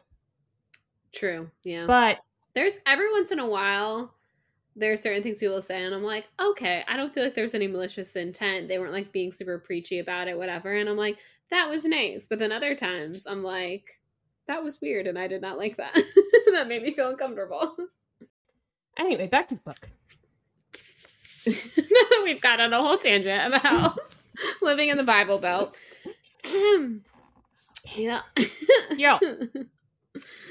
True, yeah. But there's every once in a while there are certain things people say, and I'm like, okay, I don't feel like there's any malicious intent. They weren't like being super preachy about it, whatever. And I'm like, that was nice. But then other times, I'm like, that was weird, and I did not like that. that made me feel uncomfortable. Anyway, back to the book. We've got on a whole tangent about living in the Bible Belt. yeah. yeah.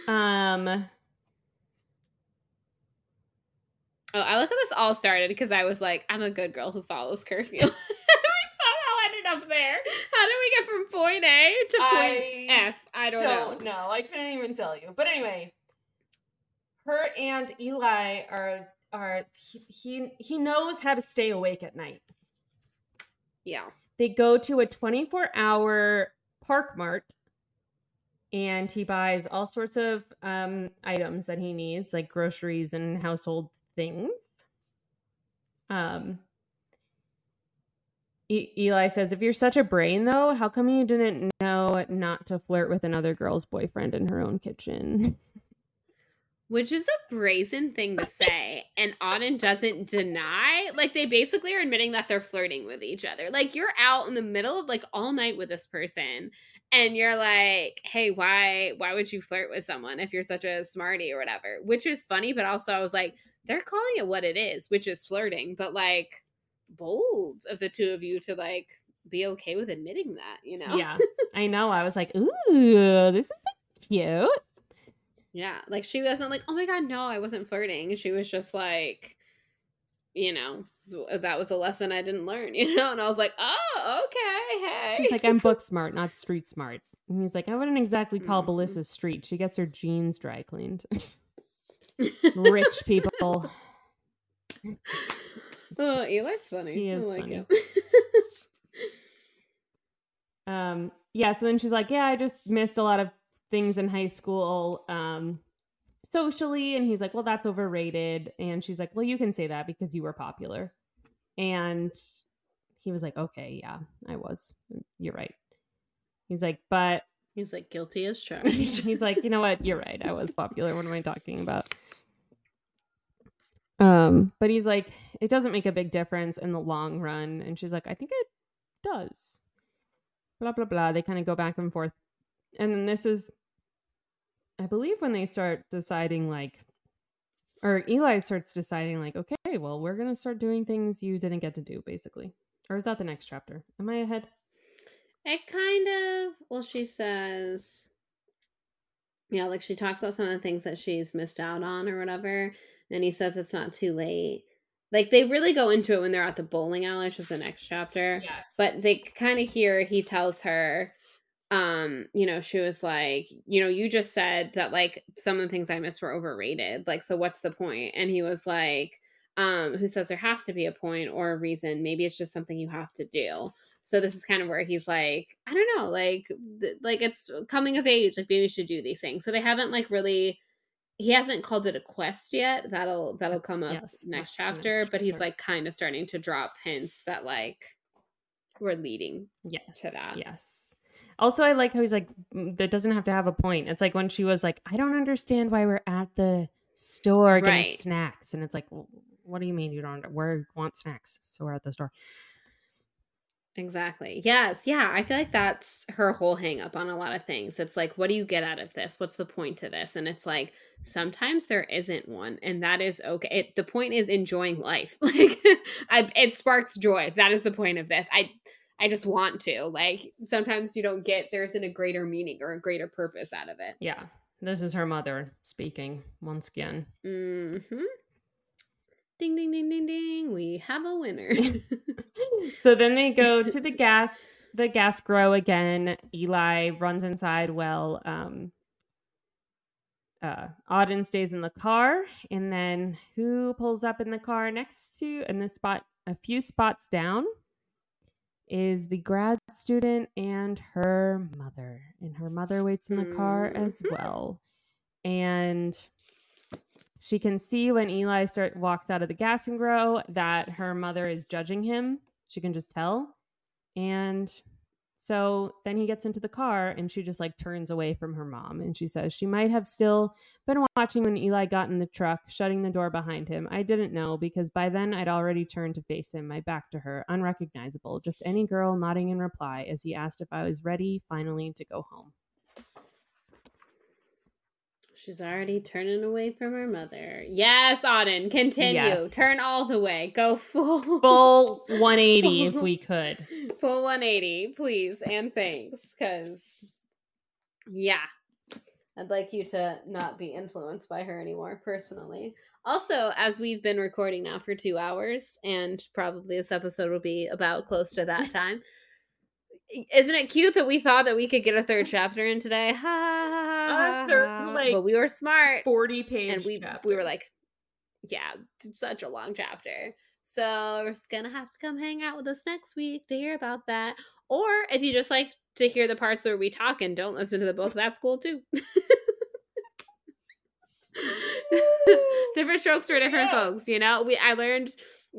Um Oh, I look how this all started because I was like, I'm a good girl who follows curfew. We somehow ended up there. How did we get from point A to point I F? I don't, don't know. No, I couldn't even tell you. But anyway, her and Eli are are he, he he knows how to stay awake at night. Yeah. They go to a 24 hour park mart and he buys all sorts of um, items that he needs, like groceries and household things. Um, Eli says, if you're such a brain, though, how come you didn't know not to flirt with another girl's boyfriend in her own kitchen? Which is a brazen thing to say. and Auden doesn't deny. Like, they basically are admitting that they're flirting with each other. Like, you're out in the middle of like all night with this person and you're like hey why why would you flirt with someone if you're such a smarty or whatever which is funny but also i was like they're calling it what it is, which is flirting, but like bold of the two of you to like be okay with admitting that, you know? Yeah. I know. I was like, ooh, this is cute. Yeah. Like she wasn't like, oh my God, no, I wasn't flirting. She was just like, you know, that was a lesson I didn't learn, you know? And I was like, oh, okay. Hey. She's like, I'm book smart, not street smart. And he's like, I wouldn't exactly call mm-hmm. Belissa street. She gets her jeans dry cleaned. Rich people. Oh, Eli's funny. He is like funny. um, yeah, so then she's like, Yeah, I just missed a lot of things in high school. Um, socially and he's like well that's overrated and she's like well you can say that because you were popular and he was like okay yeah i was. You're right. He's like but he's like guilty as charged. He's like you know what? You're right. I was popular. What am i talking about um, but he's like, it doesn't make a big difference in the long run. And she's like, I think it does. Blah blah blah. They kind of go back and forth. And then this is I believe when they start deciding like or Eli starts deciding like, okay, well, we're gonna start doing things you didn't get to do, basically. Or is that the next chapter? Am I ahead? It kind of well, she says yeah, like she talks about some of the things that she's missed out on or whatever and he says it's not too late. Like they really go into it when they're at the bowling alley, which is the next chapter. Yes. But they kind of hear he tells her, um, you know, she was like, you know, you just said that like some of the things I missed were overrated. Like, so what's the point? And he was like, um, who says there has to be a point or a reason. Maybe it's just something you have to do. So this is kind of where he's like, I don't know, like, th- like it's coming of age. Like maybe we should do these things. So they haven't like really. He hasn't called it a quest yet. That'll that'll come up Yes, next next chapter. But he's chapter. like kind of starting to drop hints that like we're leading. Yes. To that. Yes. Also, I like how he's like, "Mm, that doesn't have to have a point. It's like when she was like, I don't understand why we're at the store getting Right. snacks. And it's like, well, what do you mean you don't we want snacks? So we're at the store. Exactly. Yes. Yeah. I feel like that's her whole hang up on a lot of things. It's like, what do you get out of this? What's the point to this? And it's like, sometimes there isn't one. And that is okay. It, the point is enjoying life. Like, I, it sparks joy. That is the point of this. I, I just want to. Like, sometimes you don't get, there isn't a greater meaning or a greater purpose out of it. Yeah. This is her mother speaking once again. hmm Ding, ding, ding, ding, ding. We have a winner. so then they go to the gas the Gas/Gro again eli runs inside while um uh auden stays in the car and then who pulls up in the car next to in this spot a few spots down is the grad student and her mother and her mother waits in the car as well and she can see when eli start walks out of the gas and grow that her mother is judging him she can just tell and so then he gets into the car and she just like turns away from her mom and she says she might have still been watching when Eli got in the truck, shutting the door behind him. I didn't know because by then I'd already turned to face him, my back to her, unrecognizable, just any girl nodding in reply as he asked if I was ready finally to go home. She's already turning away from her mother. Yes, Auden, continue. Yes. Turn all the way. Go full Full 180 if we could. full 180, please, and thanks. Cause yeah. I'd like you to not be influenced by her anymore, personally. Also, as we've been recording now for two hours, and probably this episode will be about close to that time. Isn't it cute that we thought that we could get a third chapter in today? Ha ha ha, ha. Uh-huh. like, but we were smart 40 page and we we were like, yeah, such a long chapter. So we're just gonna have to come hang out with us next week to hear about that. Or if you just like to hear the parts where we talk and don't listen to the book, that's cool too. different strokes for different Yeah. folks, you know. We I learned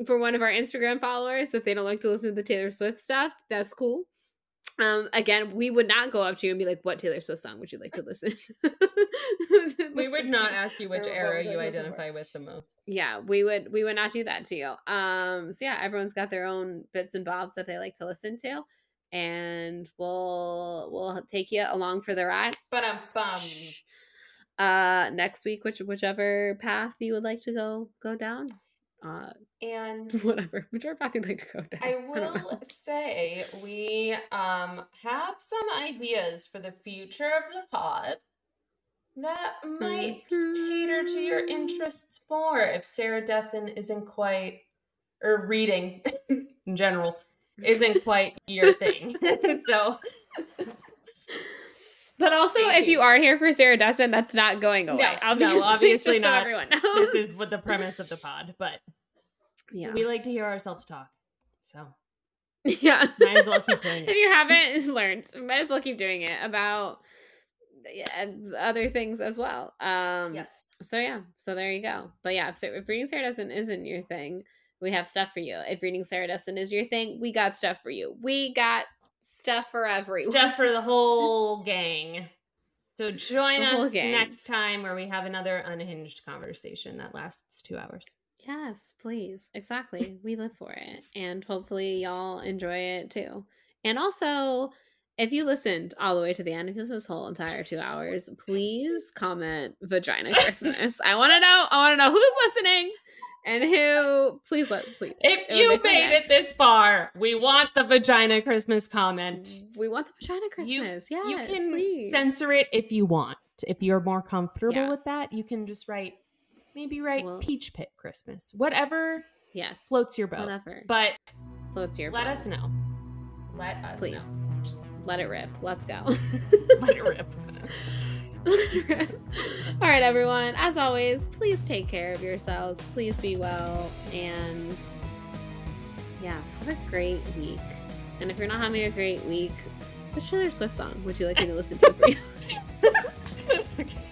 from one of our Instagram followers that they don't like to listen to the Taylor Swift stuff. That's cool. Um, again, we would not go up to you and be like, "What Taylor Swift song would you like to listen?" we would not ask you which era you identify with the most. yeah we would we would not do that to you um so yeah everyone's got their own bits and bobs that they like to listen to and we'll we'll take you along for the ride But um, bum. uh next week which whichever path you would like to go go down uh And whatever whichever path you'd like to go down I will say we um have some ideas for the future of the pod that might cater to your Mhm. interests more if Sarah Dessen isn't quite or reading in general isn't quite your thing. so but also Stay if you tuned. are here for sarah Dessen, that's not going away No, no, obviously just so not. everyone this is what the premise of the pod, but yeah we like to hear ourselves talk. So yeah might as well keep doing it. if you haven't learned might as well keep doing it about yeah, other things as well um Yes. so yeah so there you go but yeah if, if reading sarah Dessen isn't your thing we have stuff for you if reading sarah Dessen is your thing we got stuff for you we got stuff for everyone Stuff for the whole gang. So join us gang. next time where we have another unhinged conversation that lasts two hours. yes please exactly we live for it and hopefully y'all enjoy it too and also if you listened all the way to the end, if you this whole entire two hours, please comment vagina Christmas. I want to know. I want to know who's listening and who. Please let. Please. If It you made it this far, we want the vagina Christmas comment. we want the vagina Christmas. yeah you can please. censor it if you want. If you're more comfortable Yeah. with that, you can just write, maybe write Well- Peach Pit Christmas. Whatever yes, floats your boat. whatever. But Floats your let boat. us know. Let us please. know. Just let it rip. Let's go. Let it rip. All right, everyone. As always, please take care of yourselves. Please be well. And yeah, have a great week. And if you're not having a great week, which Taylor Swift song would you like me to listen to for you?